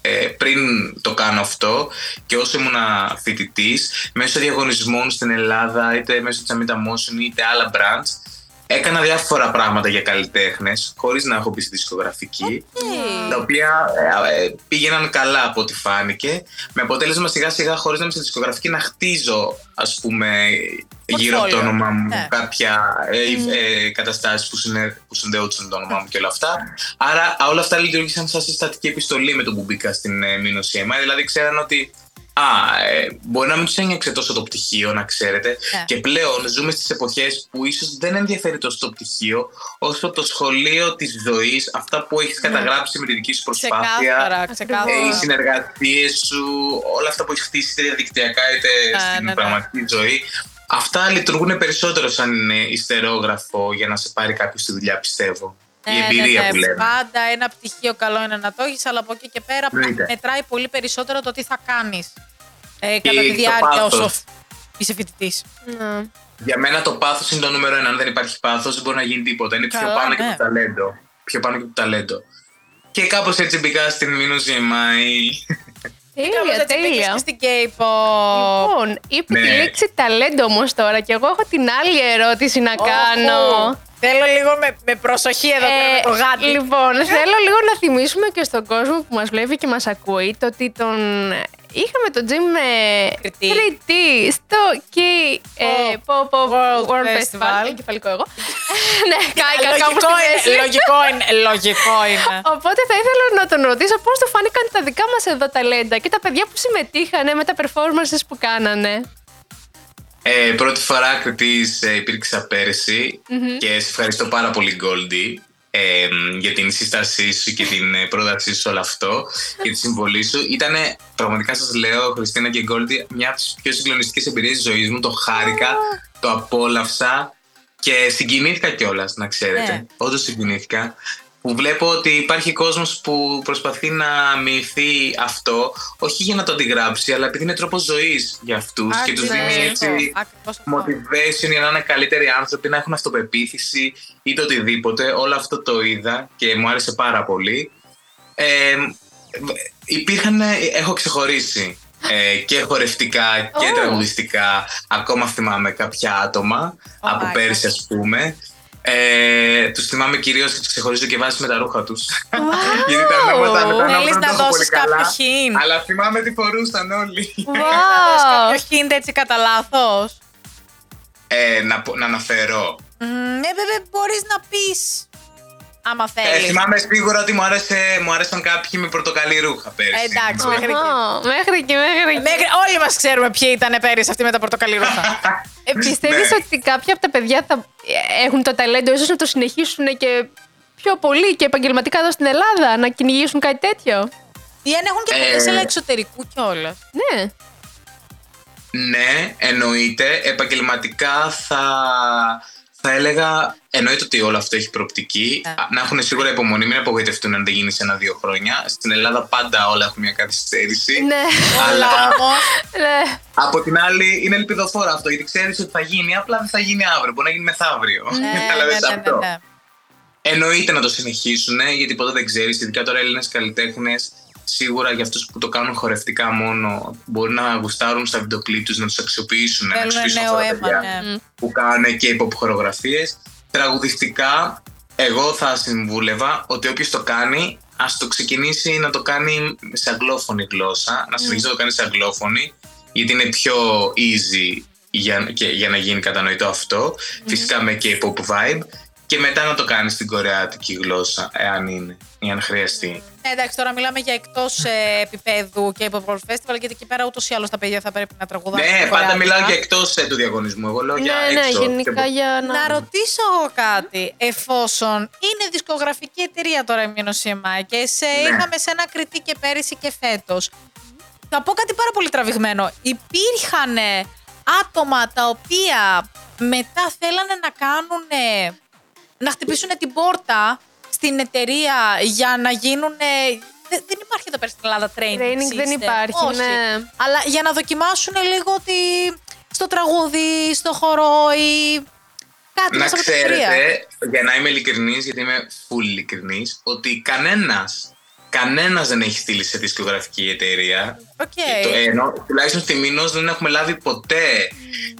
ε, πριν το κάνω αυτό και όσο ήμουν φοιτητής, μέσω διαγωνισμών στην Ελλάδα, είτε μέσω της Amita Motion είτε άλλα brands, έκανα διάφορα πράγματα για καλλιτέχνες, χωρίς να έχω μπει στη δισκογραφική. Τα οποία ε, ε, πήγαιναν καλά από ό,τι φάνηκε. Με αποτέλεσμα σιγά σιγά, χωρίς να είμαι στη δισκογραφική, να χτίζω, ας πούμε, γύρω από το Portfolio. όνομά μου Ναι. κάποια ε, ε, καταστάσεις που, συνε, που συνδέονταν με το όνομά μου και όλα αυτά. Άρα όλα αυτά λειτουργήσαν σαν συστατική επιστολή με το που μπήκα στην ε, Μήνος EMI. Δηλαδή ξέραν ότι Α, ε, μπορεί να μην τους ένιωξε τόσο το πτυχίο, να ξέρετε. Ναι. Και πλέον ζούμε στις εποχές που ίσως δεν ενδιαφέρει τόσο το πτυχίο, όσο το σχολείο της ζωής, αυτά που έχεις καταγράψει με τη δική σου προσπάθεια, Ξεκάθαρα, ε, ξεκάθαρα. οι συνεργασίε σου, όλα αυτά που έχεις χτίσει είτε διαδικτυακά είτε Ναι, στην ναι, ναι. πραγματική ζωή. Αυτά λειτουργούν περισσότερο σαν ε, ιστερόγραφο για να σε πάρει κάποιος στη δουλειά, πιστεύω. Η Ναι, εμπειρία ναι, ναι. που λέμε. Πάντα ένα πτυχίο καλό είναι να το έχεις, αλλά από εκεί και πέρα Εννοείται. μετράει πολύ περισσότερο το τι θα κάνεις ε, Και κατά τη το διάρκεια πάθος. όσο είσαι φοιτητής. Ναι. Για μένα το πάθος είναι το νούμερο ένα. Αν δεν υπάρχει πάθος, δεν μπορεί να γίνει τίποτα. Είναι πιο Καλά, πάνω και ναι. το ταλέντο. Πιο πάνω και το ταλέντο. Και κάπως έτσι μπήκα στην Μήνου GMI. Τέλεια, τέλεια. Και στην K-pop. Λοιπόν, είπε τη Ναι. λέξη ταλέντο όμως τώρα και εγώ έχω την άλλη ερώτηση να κάνω. Όχου. Θέλω λίγο με, με προσοχή εδώ πέρα με το γάτι. Λοιπόν, θέλω λίγο να θυμίσουμε και στον κόσμο που μας βλέπει και μας ακούει το ότι τον είχαμε τον Jim ε, Κριτή. κριτή στο Key ε, Pop Pop World World Festival. Festival. Εγκεφαλικό εγώ. ναι, κάηκα κάπου Λογικό στη μέση. είναι, λογικό είναι, λογικό είναι. Οπότε θα ήθελα να τον ρωτήσω πώς του φάνηκαν τα δικά μας εδώ ταλέντα και τα παιδιά που συμμετείχανε με τα performances που κάνανε. Ε, πρώτη φορά κριτής ε, υπήρξα πέρσι και σε ευχαριστώ πάρα πολύ Goldie ε, για την σύστασή σου και την ε, πρότασή σου σε όλο αυτό και τη συμβολή σου. Ήταν πραγματικά σας λέω Χριστίνα και Goldie μια από τις πιο συγκλονιστικές εμπειρίες της ζωής μου. Το χάρηκα, το απόλαυσα και συγκινήθηκα κιόλας, να ξέρετε. Ναι. Όντως συγκινήθηκα. Που βλέπω ότι υπάρχει κόσμος που προσπαθεί να μοιηθεί αυτό, όχι για να το αντιγράψει, αλλά επειδή είναι τρόπος ζωής για αυτούς και τους Ακριβώς δίνει αυτό, έτσι ακριβώς αυτό. motivation για να είναι καλύτεροι άνθρωποι, να έχουν αυτοπεποίθηση ή το οτιδήποτε. Όλο αυτό το είδα και μου άρεσε πάρα πολύ. Ε, υπήρχαν, έχω ξεχωρίσει ε, και χορευτικά και Oh. τραγουδιστικά. Ακόμα θυμάμαι κάποια άτομα Oh από my πέρσι ας πούμε. Ε, τους θυμάμαι κυρίως και τους ξεχωρίζω και βάσει με τα ρούχα τους. Γιατί τα ονόματα μετά να Θέλεις βρω να το έχω πολύ δώσεις κάποιο καλά. hint. Αλλά θυμάμαι τι φορούσαν όλοι. Wow. Κάποιο hint έτσι κατά λάθος. Ε, να, πω- να αναφέρω. Ναι, βέβαια μπορείς να πεις. Άμα Ε, θέλεις. θυμάμαι σίγουρα ότι μου, άρεσε, μου άρεσαν κάποιοι με πορτοκαλί ρούχα πέρσι. Εντάξει, μέχρι εκεί. Αχα, Μέχρι και μέχρι και. Μέχρι, όλοι μας ξέρουμε ποιοι ήταν πέρυσι αυτοί με τα πορτοκαλί ρούχα. Ε, πιστεύεις Ναι. ότι κάποια από τα παιδιά θα ε, έχουν το ταλέντο ίσως να το συνεχίσουν και πιο πολύ και επαγγελματικά εδώ στην Ελλάδα, να κυνηγήσουν κάτι τέτοιο; Ή αν έχουν και Ε. ποτέ σε εξωτερικού κιόλας. Ναι. Ναι, εννοείται. Επαγγελματικά θα, θα έλεγα. Εννοείται ότι όλο αυτό έχει προοπτική. Ναι. Α, Να έχουν σίγουρα υπομονή, μην απογοητευτούν αν δεν γίνει σε ένα-δύο χρόνια. Στην Ελλάδα πάντα όλα έχουν μια καθυστέρηση. Ναι. Αλλά όμως, ναι. από την άλλη είναι ελπιδοφόρο αυτό, γιατί ξέρεις ότι θα γίνει, απλά δεν θα γίνει αύριο. Μπορεί να γίνει μεθαύριο. ναι, Κατάλαβες ναι, ναι, αυτό. ναι, ναι. Εννοείται να το συνεχίσουν, γιατί ποτέ δεν ξέρεις. Ειδικά τώρα Έλληνες καλλιτέχνες, σίγουρα για αυτούς που το κάνουν χορευτικά μόνο, μπορεί να γουστάρουν στα βιντεοκλίπ τους, να τους αξιοποιήσουν. να Θέλουν αξιοποιήσουν νέο αυτά τα αίμα, παιδιά ναι. Που κάνουν και υπό χορογραφίες. Τραγουδιστικά, εγώ θα συμβούλευα ότι όποιος το κάνει, ας το ξεκινήσει να το κάνει σε αγγλόφωνη γλώσσα, να συνεχίσει να το κάνει σε αγγλόφωνη, γιατί είναι πιο easy για, και, για να γίνει κατανοητό αυτό. Φυσικά με K-pop vibe. Και μετά να το κάνεις στην κορεάτικη γλώσσα, εάν είναι, ή αν χρειαστεί. Ναι, εντάξει, τώρα μιλάμε για εκτός ε, επίπεδου και Pop World Festival, γιατί εκεί πέρα ούτως ή άλλως τα παιδιά θα πρέπει να τραγουδάνε. Ναι, στα πάντα κορεάτικα. μιλάω και εκτός του διαγωνισμού. Εγώ λέω για Ναι, ναι, έξω. γενικά Και- για να. Να ρωτήσω εγώ κάτι. Εφόσον είναι δισκογραφική εταιρεία τώρα η Μινοσήμα και σε Ναι. είχαμε σε ένα κριτή και πέρυσι και φέτος. Θα πω κάτι πάρα πολύ τραβηγμένο. Υπήρχαν άτομα τα οποία μετά θέλανε να κάνουν. Να χτυπήσουν την πόρτα στην εταιρεία για να γίνουν. Δεν, δεν υπάρχει εδώ πέρα στην Ελλάδα training. Training δεν system. υπάρχει, Όχι. ναι. Αλλά για να δοκιμάσουν λίγο ότι στο τραγούδι, στο χορό ή κάτι Να μέσα από την εταιρεία. ξέρετε, για να είμαι ειλικρινής, γιατί είμαι full ειλικρινής, ότι κανένας, κανένας δεν έχει στείλει σε δισκογραφική εταιρεία. Οκ. Το, ενώ, τουλάχιστον στη Minos δεν έχουμε λάβει ποτέ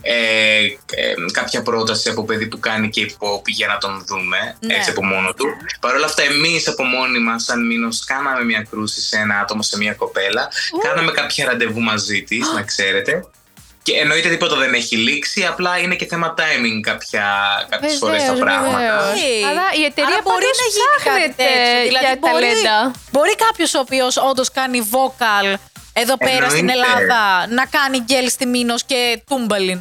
ε, ε, κάποια πρόταση από παιδί που κάνει K-pop για να τον δούμε Ναι. έτσι από μόνο του. Παρ' όλα αυτά εμείς από μόνοι μας σαν Minos κάναμε μια κρούση σε ένα άτομο, σε μια κοπέλα. Κάναμε κάποια ραντεβού μαζί της, να ξέρετε. Και εννοείται τίποτα δεν έχει λήξει, απλά είναι και θέμα timing κάποια, κάποιες φορές τα Βεβαίως, πράγματα. βεβαίως. Hey. Αλλά η εταιρεία Άρα μπορεί πάντως να γίνει κάτι ψάχνεται τέτοιο. Δηλαδή για μπορεί, ταλέντα. Μπορεί κάποιος ο οποίος όντως κάνει vocal εδώ πέρα στην Εννοείται. Ελλάδα να κάνει γκέλ στη Minos και τούμπαλιν.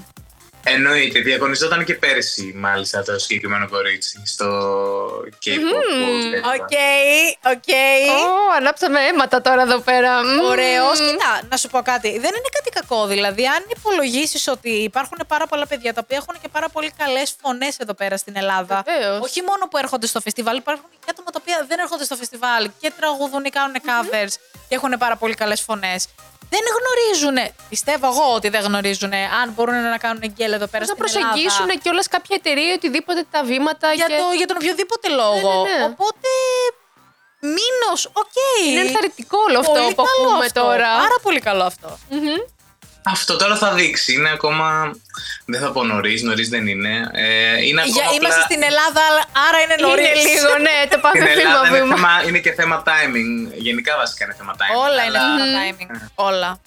Εννοείται, διαγωνιζόταν και πέρσι μάλιστα το συγκεκριμένο κορίτσι στο K-pop. Οκ, οκ. Ω, ανάψαμε αίματα τώρα εδώ πέρα. Μμμ. Ωραίος. Κοίτα, να σου πω κάτι. Δεν είναι κάτι κακό. Δηλαδή, αν υπολογίσεις ότι υπάρχουν πάρα πολλά παιδιά τα οποία έχουν και πάρα πολύ καλές φωνές εδώ πέρα στην Ελλάδα. Βεβαίως. Όχι μόνο που έρχονται στο φεστιβάλ, υπάρχουν και άτομα τα οποία δεν έρχονται στο φεστιβάλ και τραγουδούν ή κάνουν covers και έχουν πάρα πολύ καλές φωνές. Δεν γνωρίζουν, πιστεύω εγώ ότι δεν γνωρίζουν αν μπορούν να κάνουν γκέλ εδώ πέρα Να στην Ελλάδα. προσεγγίσουν και όλα κάποια εταιρεία ή οτιδήποτε τα βήματα. για, και... το, για τον οποιοδήποτε λόγο. Ναι, ναι, ναι. Οπότε. Minos, οκ. Είναι ενθαρρυντικό όλο αυτό Πολύ που καλό ακούμε αυτό. τώρα. Πάρα πολύ καλό αυτό. Μμμ. Αυτό τώρα θα δείξει. Είναι ακόμα. Δεν θα πω νωρίς, νωρίς δεν είναι. Ε, είναι ακόμα Για, απλά- είμαστε στην Ελλάδα, άρα είναι νωρίς. Είναι λίγο, ναι, το πάμε Στην Ελλάδα είναι, βήμα-βήμα. θέμα, είναι και θέμα timing. Γενικά βασικά είναι θέμα timing. Όλα είναι αλλά... θέμα timing. Όλα.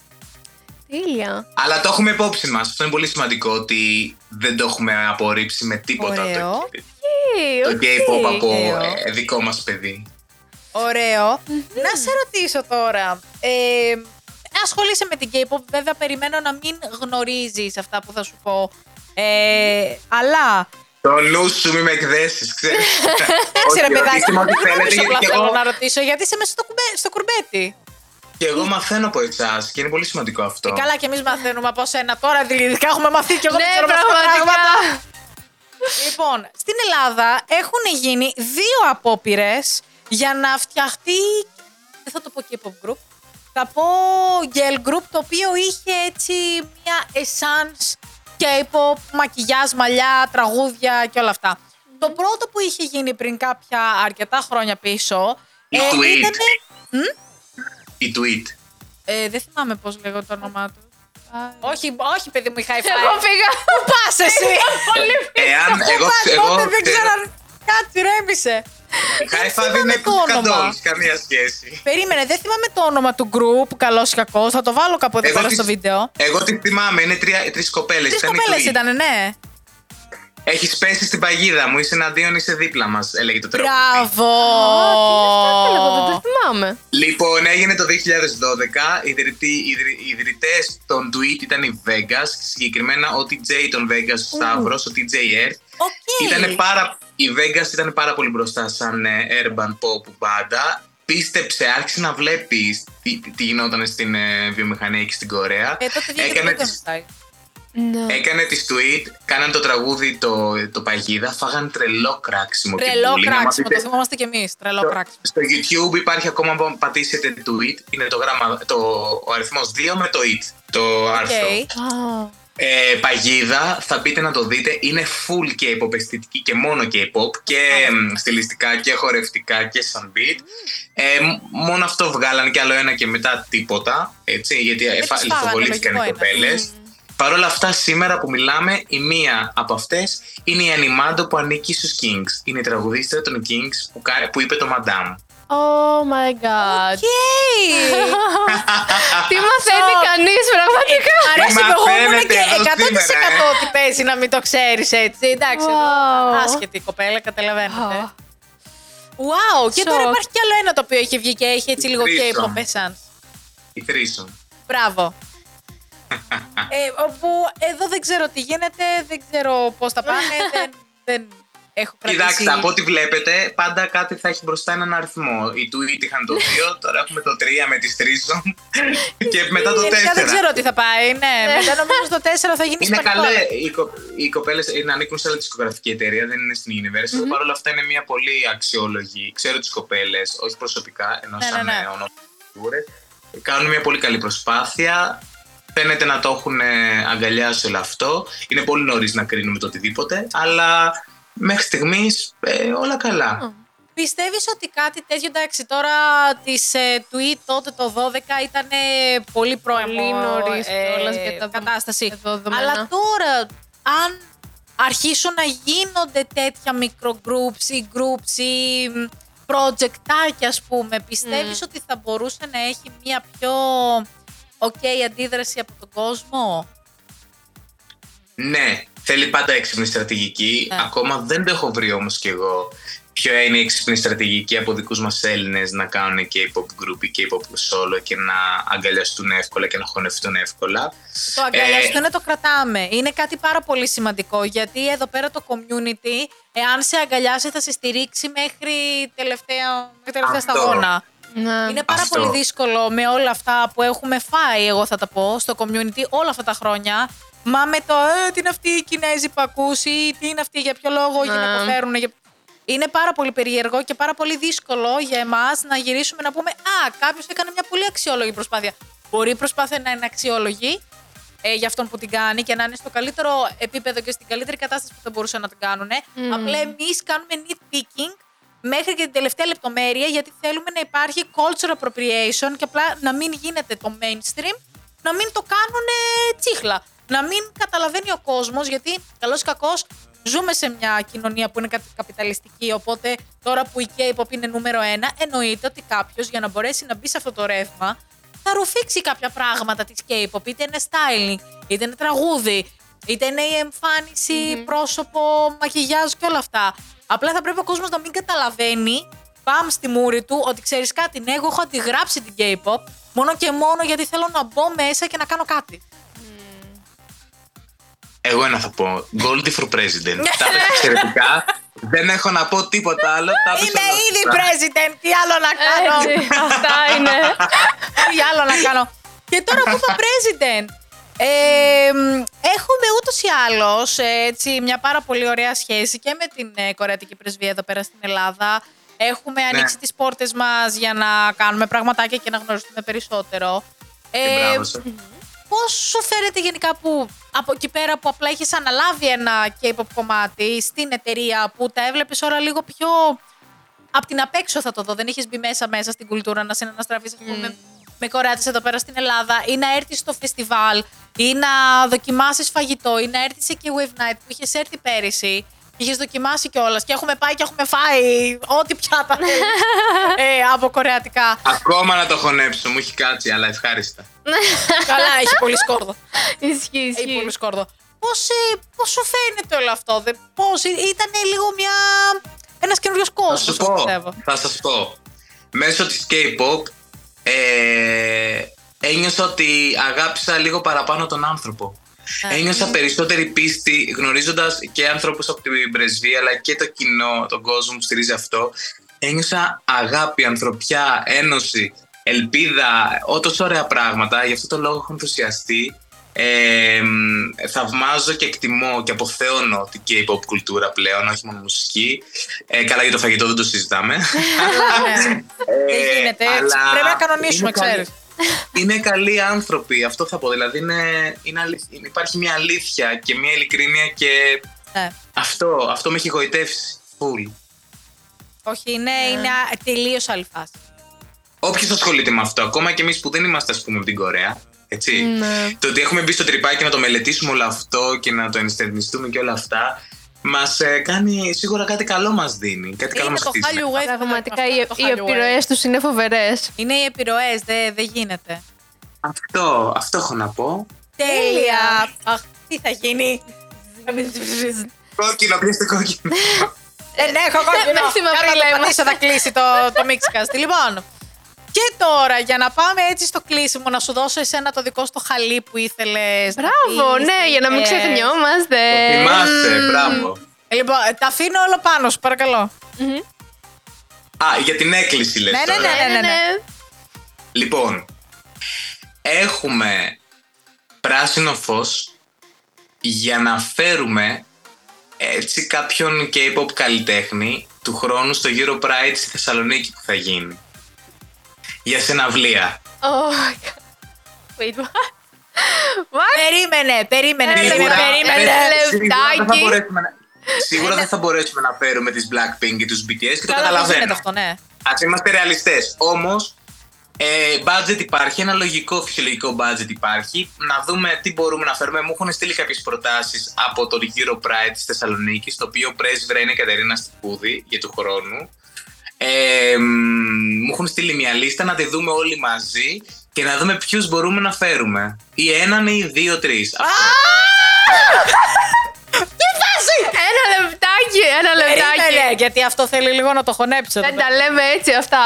Τέλεια. Αλλά το έχουμε υπόψη μας. Αυτό είναι πολύ σημαντικό ότι δεν το έχουμε απορρίψει με τίποτα Ωραίο. το, Ε, το οκ. K-pop από ωραίο. ε, δικό μας παιδί. Ωραίο. Να σε ρωτήσω τώρα. Ε, ασχολείσαι με την K-pop, βέβαια περιμένω να μην γνωρίζεις αυτά που θα σου πω. Ε, αλλά, Το νου σου μη με εκδέσεις, ξέρεις. εντάξει ρε παιδάκι, ό,τι δεν θέλετε, νομίζω γιατί απλά και θέλω εγώ, να ρωτήσω, γιατί είσαι μέσα στο, κουμπέ- στο κουρμπέτι. και εγώ μαθαίνω από εσάς και είναι πολύ σημαντικό αυτό. Και καλά και εμείς μαθαίνουμε από σένα τώρα, δηλαδή έχουμε μαθεί και εγώ δεν Ναι, ξέρω μαθαίνω πράγματα. πραγματικά. Λοιπόν, στην Ελλάδα έχουν γίνει δύο απόπειρες για να φτιαχτεί. Δεν θα το πω K-pop group. Θα πω girl group το οποίο είχε έτσι μια essence K-pop, μακιγιάζ, μαλλιά, τραγούδια και όλα αυτά. Το πρώτο που είχε γίνει πριν κάποια αρκετά χρόνια πίσω Η ε, Tweet. ήτανε- Η tweet. ε, δεν θυμάμαι πώς λέγω το όνομά του. όχι, όχι παιδί μου η high five. Εγώ πήγα. Πού πας εσύ! Εάν Πού εγώ, πας, εγώ τότε δεν ξέρω. αν- Κάτσε, ρέμισε. High five θυμάμαι είναι το όνομα. καντόλ, καμία σχέση. Περίμενε, δεν θυμάμαι το όνομα του group, καλός ή κακός. Θα το βάλω κάπου εδώ Εγώ πέρα τις- στο βίντεο. Εγώ τη θυμάμαι, είναι τρία, τρεις κοπέλες. Τρεις ήταν η κοπέλες Tweet. ήταν, ναι. Έχεις πέσει στην παγίδα μου, είσαι εναντίον, είσαι δίπλα μας, έλεγε το τραγούδι. Μπράβο! Εγώ δεν το θυμάμαι. Λοιπόν, έγινε το 2012. Οι ιδρυτοί- οι ιδρυ- οι ιδρυτές των Tweet ήταν οι Vegas, συγκεκριμένα ο TJ των Vegas, ο Σταύρος, ο TJ Earth. Οκ. Ήτανε πάρα, η Vegas ήταν πάρα πολύ μπροστά σαν ε, urban pop μπάντα. Πίστεψε, άρχισε να βλέπεις τι, τι γινόταν στην ε, βιομηχανία και στην Κορέα. Ε, τότε βγήκε το Έκανες Gangnam τις- Style. Ναι. Έκανες τη tweet, κάναν το τραγούδι το, το Παγίδα, φάγαν τρελό κράξιμο. και Τρελό bullying. Άμα κράξιμο, δείτε- το θυμόμαστε κι εμείς. Τρελό στο- κράξιμο. Στο YouTube υπάρχει ακόμα, αν πατήσετε tweet, είναι το γράμμα, το, ο αριθμός 2 με το it, το άρθρο. Οκ. Α, Ε, παγίδα, θα μπείτε να το δείτε, είναι full K-pop αισθητική και μόνο K-pop και εμ, στιλιστικά και χορευτικά και σαν beat. Ε, μ- μόνο αυτό βγάλαν και άλλο ένα και μετά τίποτα, έτσι, γιατί εφα- τις φάγανε, λιθοβολήθηκαν οι λογικό είναι. κοπέλες. Παρ' όλα αυτά, σήμερα που μιλάμε, η μία από αυτές είναι η Animando που ανήκει στους Kings. Είναι η τραγουδίστρια των Kings που, κα- που είπε το Madame. Oh my god. OK. Τι μαθαίνει κανείς πραγματικά. Μ' αρέσει που εγώ ήμουν Μαθαίνετε και εδώ 100% σήμερα, ε. ότι παίζει να μην το ξέρεις έτσι. Εντάξει, Wow. εδώ άσχετη η κοπέλα, καταλαβαίνετε. Α. Wow, και τώρα Σοκ. υπάρχει κι άλλο ένα το οποίο έχει βγει και έχει έτσι λίγο Threesome. K-pop essence. Η Threesome. Μπράβο. ε, όπου εδώ δεν ξέρω τι γίνεται, δεν ξέρω πώς θα πάνε, δεν, δεν έχω κρατήσει. Κοιτάξτε, από ό,τι βλέπετε, πάντα κάτι θα έχει μπροστά έναν αριθμό. Οι tweet είχαν το 2, τώρα έχουμε το 3 με τη Threesome και μετά το 4. Γενικά δεν ξέρω τι θα πάει, ναι. Μετά νομίζω στο 4 θα γίνει Είναι σπανικό. καλέ. Οι, κο, οι κοπέλες ανήκουν σε άλλη δισκογραφική εταιρεία, δεν είναι στην Universal. Παρ' όλα αυτά είναι μια πολύ αξιόλογη. Ξέρω τις κοπέλες, όχι προσωπικά, ενώ Ναι, σαν ναι, ναι. ε, ονόματα φιγούρες. Κάνουν μια πολύ καλή προσπάθεια. Φαίνεται να το έχουν ε, αγκαλιάσει όλο αυτό. Είναι πολύ νωρίς να κρίνουμε το οτιδήποτε, αλλά μέχρι στιγμής όλα καλά. Πιστεύεις ότι κάτι τέτοιο, εντάξει, τώρα της ε, tweet τότε το 12 ήταν πολύ πρώιμο Πολύ νωρίς ε, κιόλας για τα δο- κατάσταση. τα δεδομένα. Αλλά τώρα, αν αρχίσουν να γίνονται τέτοια μικρογroups ή groups ή μ, projectάκια, ας πούμε, πιστεύεις ότι θα μπορούσε να έχει μια πιο ok αντίδραση από τον κόσμο; Ναι, θέλει πάντα έξυπνη στρατηγική. Ναι. Ακόμα δεν το έχω βρει όμως κι εγώ ποια είναι η έξυπνη στρατηγική από δικούς μας Έλληνες να κάνουν K-pop group ή K-pop solo και να αγκαλιαστούν εύκολα και να χωνευτούν εύκολα. Το αγκαλιαστούν το κρατάμε. Είναι κάτι πάρα πολύ σημαντικό γιατί εδώ πέρα το community, εάν σε αγκαλιάσει, θα σε στηρίξει μέχρι τελευταία, μέχρι τελευταία Αυτό. σταγόνα. Ναι. Είναι πάρα Αυτό. πολύ δύσκολο με όλα αυτά που έχουμε φάει, εγώ θα τα πω, στο community όλα αυτά τα χρόνια. Μα με το ε, τι είναι αυτή η Κινέζη που ακούσει, τι είναι αυτή, για ποιο λόγο Ναι. γυναικοφέρουν. Για... Είναι πάρα πολύ περίεργο και πάρα πολύ δύσκολο για εμάς να γυρίσουμε να πούμε Α, κάποιος έκανε μια πολύ αξιόλογη προσπάθεια. Μπορεί η προσπάθεια να είναι αξιόλογη ε, για αυτόν που την κάνει και να είναι στο καλύτερο επίπεδο και στην καλύτερη κατάσταση που θα μπορούσαν να την κάνουν. Απλά εμείς κάνουμε nitpicking μέχρι και την τελευταία λεπτομέρεια γιατί θέλουμε να υπάρχει cultural appropriation και απλά να μην γίνεται το mainstream, να μην το κάνουν τσίχλα. Να μην καταλαβαίνει ο κόσμος γιατί καλώς ή κακώς ζούμε σε μια κοινωνία που είναι κα- καπιταλιστική οπότε τώρα που η K-pop είναι νούμερο ένα εννοείται ότι κάποιος για να μπορέσει να μπει σε αυτό το ρεύμα θα ρουφήξει κάποια πράγματα της K-pop είτε είναι styling, είτε είναι τραγούδι, είτε είναι η εμφάνιση, πρόσωπο, μακιγιάζ και όλα αυτά. Απλά θα πρέπει ο κόσμος να μην καταλαβαίνει παμ στη μούρη του ότι ξέρεις κάτι, ναι, εγώ έχω αντιγράψει την K-pop μόνο και μόνο γιατί θέλω να μπω μέσα και να κάνω κάτι. Εγώ ένα θα πω. Goldie for president. Τα είπες εξαιρετικά. Δεν έχω να πω τίποτα άλλο. Τα είπες Είμαι όλα ήδη αυτά. president, τι άλλο να κάνω; Έτσι, αυτά είναι. Τι άλλο να κάνω; Και τώρα που είπα president. Ε, μ, έχουμε ούτως ή άλλως ε, έτσι, μια πάρα πολύ ωραία σχέση και με την ε, κορεατική πρεσβεία εδώ πέρα στην Ελλάδα. Έχουμε ανοίξει τις πόρτες μας για να κάνουμε πραγματάκια και να γνωριστούμε περισσότερο. Και Ε, μπράβο σας. Πώς σου φαίνεται γενικά που από εκεί πέρα που απλά έχεις αναλάβει ένα K-pop κομμάτι στην εταιρεία που τα έβλεπες όλα λίγο πιο απ' την απέξω θα το δω, δεν είχες μπει μέσα μέσα στην κουλτούρα να συναναστραφείς ας πούμε, με κορεάτες εδώ πέρα στην Ελλάδα ή να έρθεις στο φεστιβάλ ή να δοκιμάσεις φαγητό ή να έρθεις εκεί Wave Night που είχες έρθει πέρυσι και είχες δοκιμάσει κιόλας και έχουμε πάει και έχουμε φάει ό,τι πιάτα θέλεις, ε, από κορεατικά. Ακόμα να το χωνέψω. Μου έχει κάτσει, αλλά ευχάριστα. Καλά, έχει πολύ σκόρδο. Ισχύει, Έχει ισχύει. πολύ σκόρδο. Πώς, ε, πώς σου φαίνεται όλο αυτό, δε, πώς, ήταν λίγο μια, ένας καινούριος Θα κόσμος, σου πω. πιστεύω. Θα σας πω. Μέσω της K-pop ε, ένιωσα ότι αγάπησα λίγο παραπάνω τον άνθρωπο. Α, Ένιωσα περισσότερη πίστη γνωρίζοντας και άνθρωπους από την πρεσβεία αλλά και το κοινό, τον κόσμο που στηρίζει αυτό. Ένιωσα αγάπη, ανθρωπιά, ένωση, ελπίδα, ό, τόσο ωραία πράγματα. Γι' αυτό το λόγο έχω ενθουσιαστεί Ε, μ, θαυμάζω και εκτιμώ και αποθεώνω την K-pop κουλτούρα πλέον, όχι μόνο μουσική. Ε, καλά για το φαγητό δεν το συζητάμε. Ναι. Δεν γίνεται έτσι. αλλά Πρέπει να κανονίσουμε, είναι καλή- ξέρεις. Είναι καλοί άνθρωποι, αυτό θα πω. Δηλαδή είναι, είναι αληθ- υπάρχει μια αλήθεια και μια ειλικρίνεια και Ναι. αυτό, αυτό με έχει γοητεύσει. Full. Όχι, είναι, είναι τελείως άλλη φάση. Όποιο ασχολείται με αυτό, ακόμα και εμείς που δεν είμαστε, ας πούμε, από την Κορέα. Έτσι. Ναι. Το ότι έχουμε μπει στο τρυπάκι να το μελετήσουμε όλο αυτό και να το ενστερνιστούμε και όλα αυτά, μας κάνει σίγουρα κάτι καλό μας δίνει. Κάτι καλό Είναι μας το χτίζει. Hallyu Wave. Πραγματικά αυτό οι, το οι Hallyu Wave. επιρροέ τους είναι φοβερές. Είναι οι επιρροές, δεν δεν γίνεται. Αυτό, αυτό έχω να πω. Τέλεια! Αχ, τι θα γίνει. Κόκκινο, πιέστε κόκκινο. Δεν έχω κόκκινο. Μέση με Κάτα βρύλα το πατήσω, θα κλείσει το, το Mixcast. Λοιπόν, και τώρα για να πάμε έτσι στο κλείσιμο, να σου δώσω εσένα το δικό σου το χαλί που ήθελες. Μπράβο, ναι, για να μην ξεχνιόμαστε. Θυμάστε, μπράβο. Λοιπόν, τα αφήνω όλο πάνω σου, παρακαλώ. Α, για την έκκληση λες Ναι, ναι, τώρα. ναι, ναι, ναι. Λοιπόν, έχουμε πράσινο φως για να φέρουμε έτσι κάποιον K-pop καλλιτέχνη του χρόνου στο Euro Pride στη Θεσσαλονίκη που θα γίνει. Για συναυλία. Oh my God. Wait, what? What? Περίμενε, περίμενε, Σίγουρα, περίμενε, περίμενε. ε, σίγουρα δεν θα λεπτάκι. μπορέσουμε να- Σίγουρα δεν θα μπορέσουμε να φέρουμε τις Blackpink και τους BTS και το Καλά, δεν γίνεται καταλαβαίνω. αυτό, ναι. Α είμαστε ρεαλιστές. Όμως, ε, budget υπάρχει, ένα λογικό φυσιολογικό budget υπάρχει. Να δούμε τι μπορούμε να φέρουμε. Μου έχουν στείλει κάποιες προτάσεις από το Euro Pride της Θεσσαλονίκης, το οποίο πρέσβυρα είναι η Κατερίνα Στυπούδη για του χρόνου. Ε, μ, μου έχουν στείλει μια λίστα να τη δούμε όλοι μαζί και να δούμε ποιους μπορούμε να φέρουμε. Ή έναν ή δύο-τρει. Ένα λεπτάκι, ένα λεπτάκι. Περίμενε, γιατί αυτό θέλει λίγο να το χωνέψω. Δεν τα λέμε έτσι αυτά.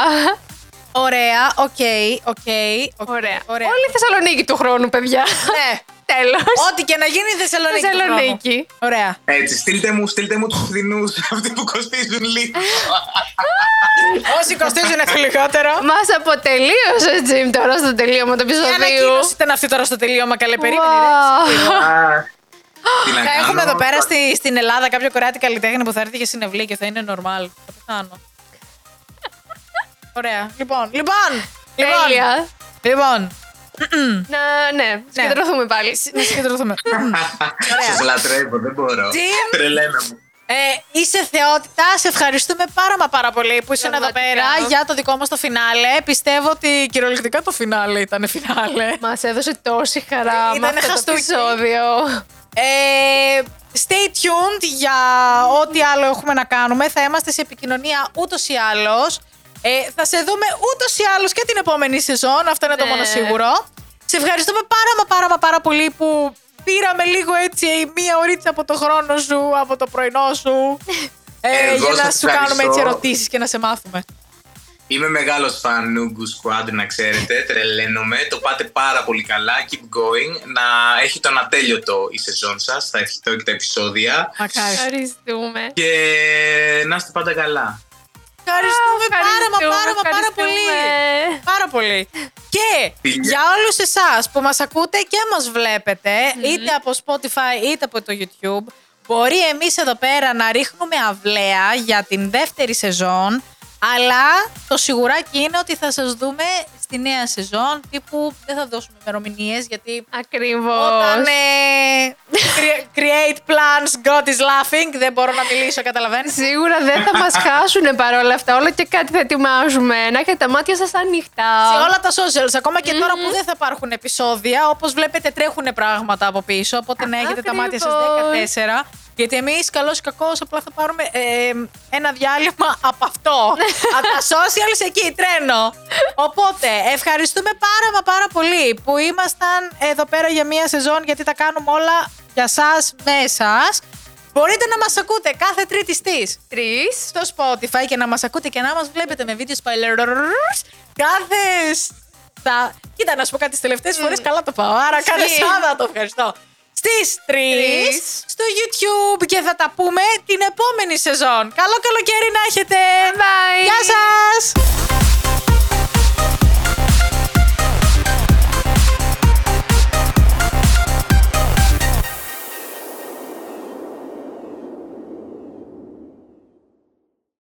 Ωραία, OK, OK. OK, Ωραία. ωραία. Όλη η Θεσσαλονίκη του χρόνου, παιδιά. Ναι. Τέλος. Ό,τι και να γίνει Θεσσαλονίκη. του χρόνου. Θεσσαλονίκη. Ωραία. Έτσι, στείλτε μου, στείλτε μου τους φθηνούς, αυτοί που κοστίζουν λίγο. Όσοι κοστίζουν το λιγότερο. Μας αποτελείωσε, Τζιμ, τώρα στο τελείωμα του Τι επεισοδίου. ανακοίνωση ήταν αυτή τώρα στο τελείωμα, καλέ περίμενε. ρε. Wow. Τι να Θα κάνω, έχουμε εδώ πέρα στη, στην Ελλάδα κάποιο κορεάτη καλλιτέχνη που θα έρθει για συνευλή και θα είναι normal. Θα πεθάνω. Ωραία. Λοιπόν, λοιπόν. Λοιπόν. Τέλεια. Λοιπόν. Να, ναι, συγκεντρωθούμε πάλι. Να συγκεντρωθούμε. Σας λατρεύω, δεν μπορώ. Jim. Τρελαίνομαι. Ε, είσαι θεότητα. Σε ευχαριστούμε πάρα μα πάρα πολύ που ήσουν εδώ Πραγματικά. πέρα για το δικό μας το φινάλε. Πιστεύω ότι κυριολεκτικά το φινάλε ήταν φινάλε. Μας έδωσε τόση χαρά με Ήτανε αυτό το χαστούκι. επεισόδιο. Ε, stay tuned για ό,τι άλλο έχουμε να κάνουμε. Θα είμαστε σε επικοινωνία ούτως ή άλλως. Ε, θα σε δούμε ούτως ή άλλως και την επόμενη σεζόν. Αυτό είναι το Ναι. μόνο σίγουρο. Σε ευχαριστούμε πάρα μα πάρα μα πάρα πολύ που πήραμε λίγο έτσι μία ωρίτσα από το χρόνο σου, από το πρωινό σου. Ε, Εγώ για να σας σου κάνουμε έτσι ευχαριστώ. ερωτήσεις και να σε μάθουμε. Είμαι μεγάλος φαν Νούγκου Squad, να ξέρετε. Τρελαίνομαι. Το πάτε πάρα πολύ καλά. Keep going. Να έχει τον ατέλειωτο η σεζόν σας. Θα ευχηθώ και τα επεισόδια. Μακάρι. Ευχαριστούμε. Και να είστε πάντα καλά. Ευχαριστούμε πάρα μα πάρα μα πάρα ευχαριστούμε. πολύ. Πάρα πολύ. Και Φιλιά. για όλους εσάς που μας ακούτε και μας βλέπετε, είτε από Spotify είτε από το YouTube, μπορεί εμείς εδώ πέρα να ρίχνουμε αυλαία για την δεύτερη σεζόν, αλλά το σιγουράκι είναι ότι θα σας δούμε στη νέα σεζόν, τύπου δεν θα δώσουμε ημερομηνίες γιατί Ακριβώς. όταν ε, cre- create plans, God is laughing, δεν μπορώ να μιλήσω, καταλαβαίνεις; Σίγουρα δεν θα μας χάσουν παρόλα αυτά. Όλο και κάτι θα ετοιμάζουμε. Να έχετε τα μάτια σας ανοιχτά. σε όλα τα socials. Ακόμα και τώρα που δεν θα υπάρχουν επεισόδια, όπως βλέπετε, τρέχουν πράγματα από πίσω. Οπότε να έχετε τα μάτια σας Ακριβώς. 14. Γιατί εμείς, καλός ή κακός, απλά θα πάρουμε ε, ένα διάλειμμα από αυτό. από τα socials εκεί, τρένο. Οπότε, ευχαριστούμε πάρα μα πάρα πολύ που ήμασταν εδώ πέρα για μία σεζόν, γιατί τα κάνουμε όλα για σας με εσάς. Μπορείτε να μας ακούτε κάθε τρίτης στις Τρεις. στο Spotify και να μας ακούτε και να μας βλέπετε με βίντεο spoilers κάθε... Στα... Κοίτα, να σου πω κάτι τις τελευταίες φορές καλά το πάω, άρα κάθε Ισχύει. Σάββατο, ευχαριστώ στις 3 στο YouTube και θα τα πούμε την επόμενη σεζόν. Καλό καλοκαίρι να έχετε. Bye. Γεια σας.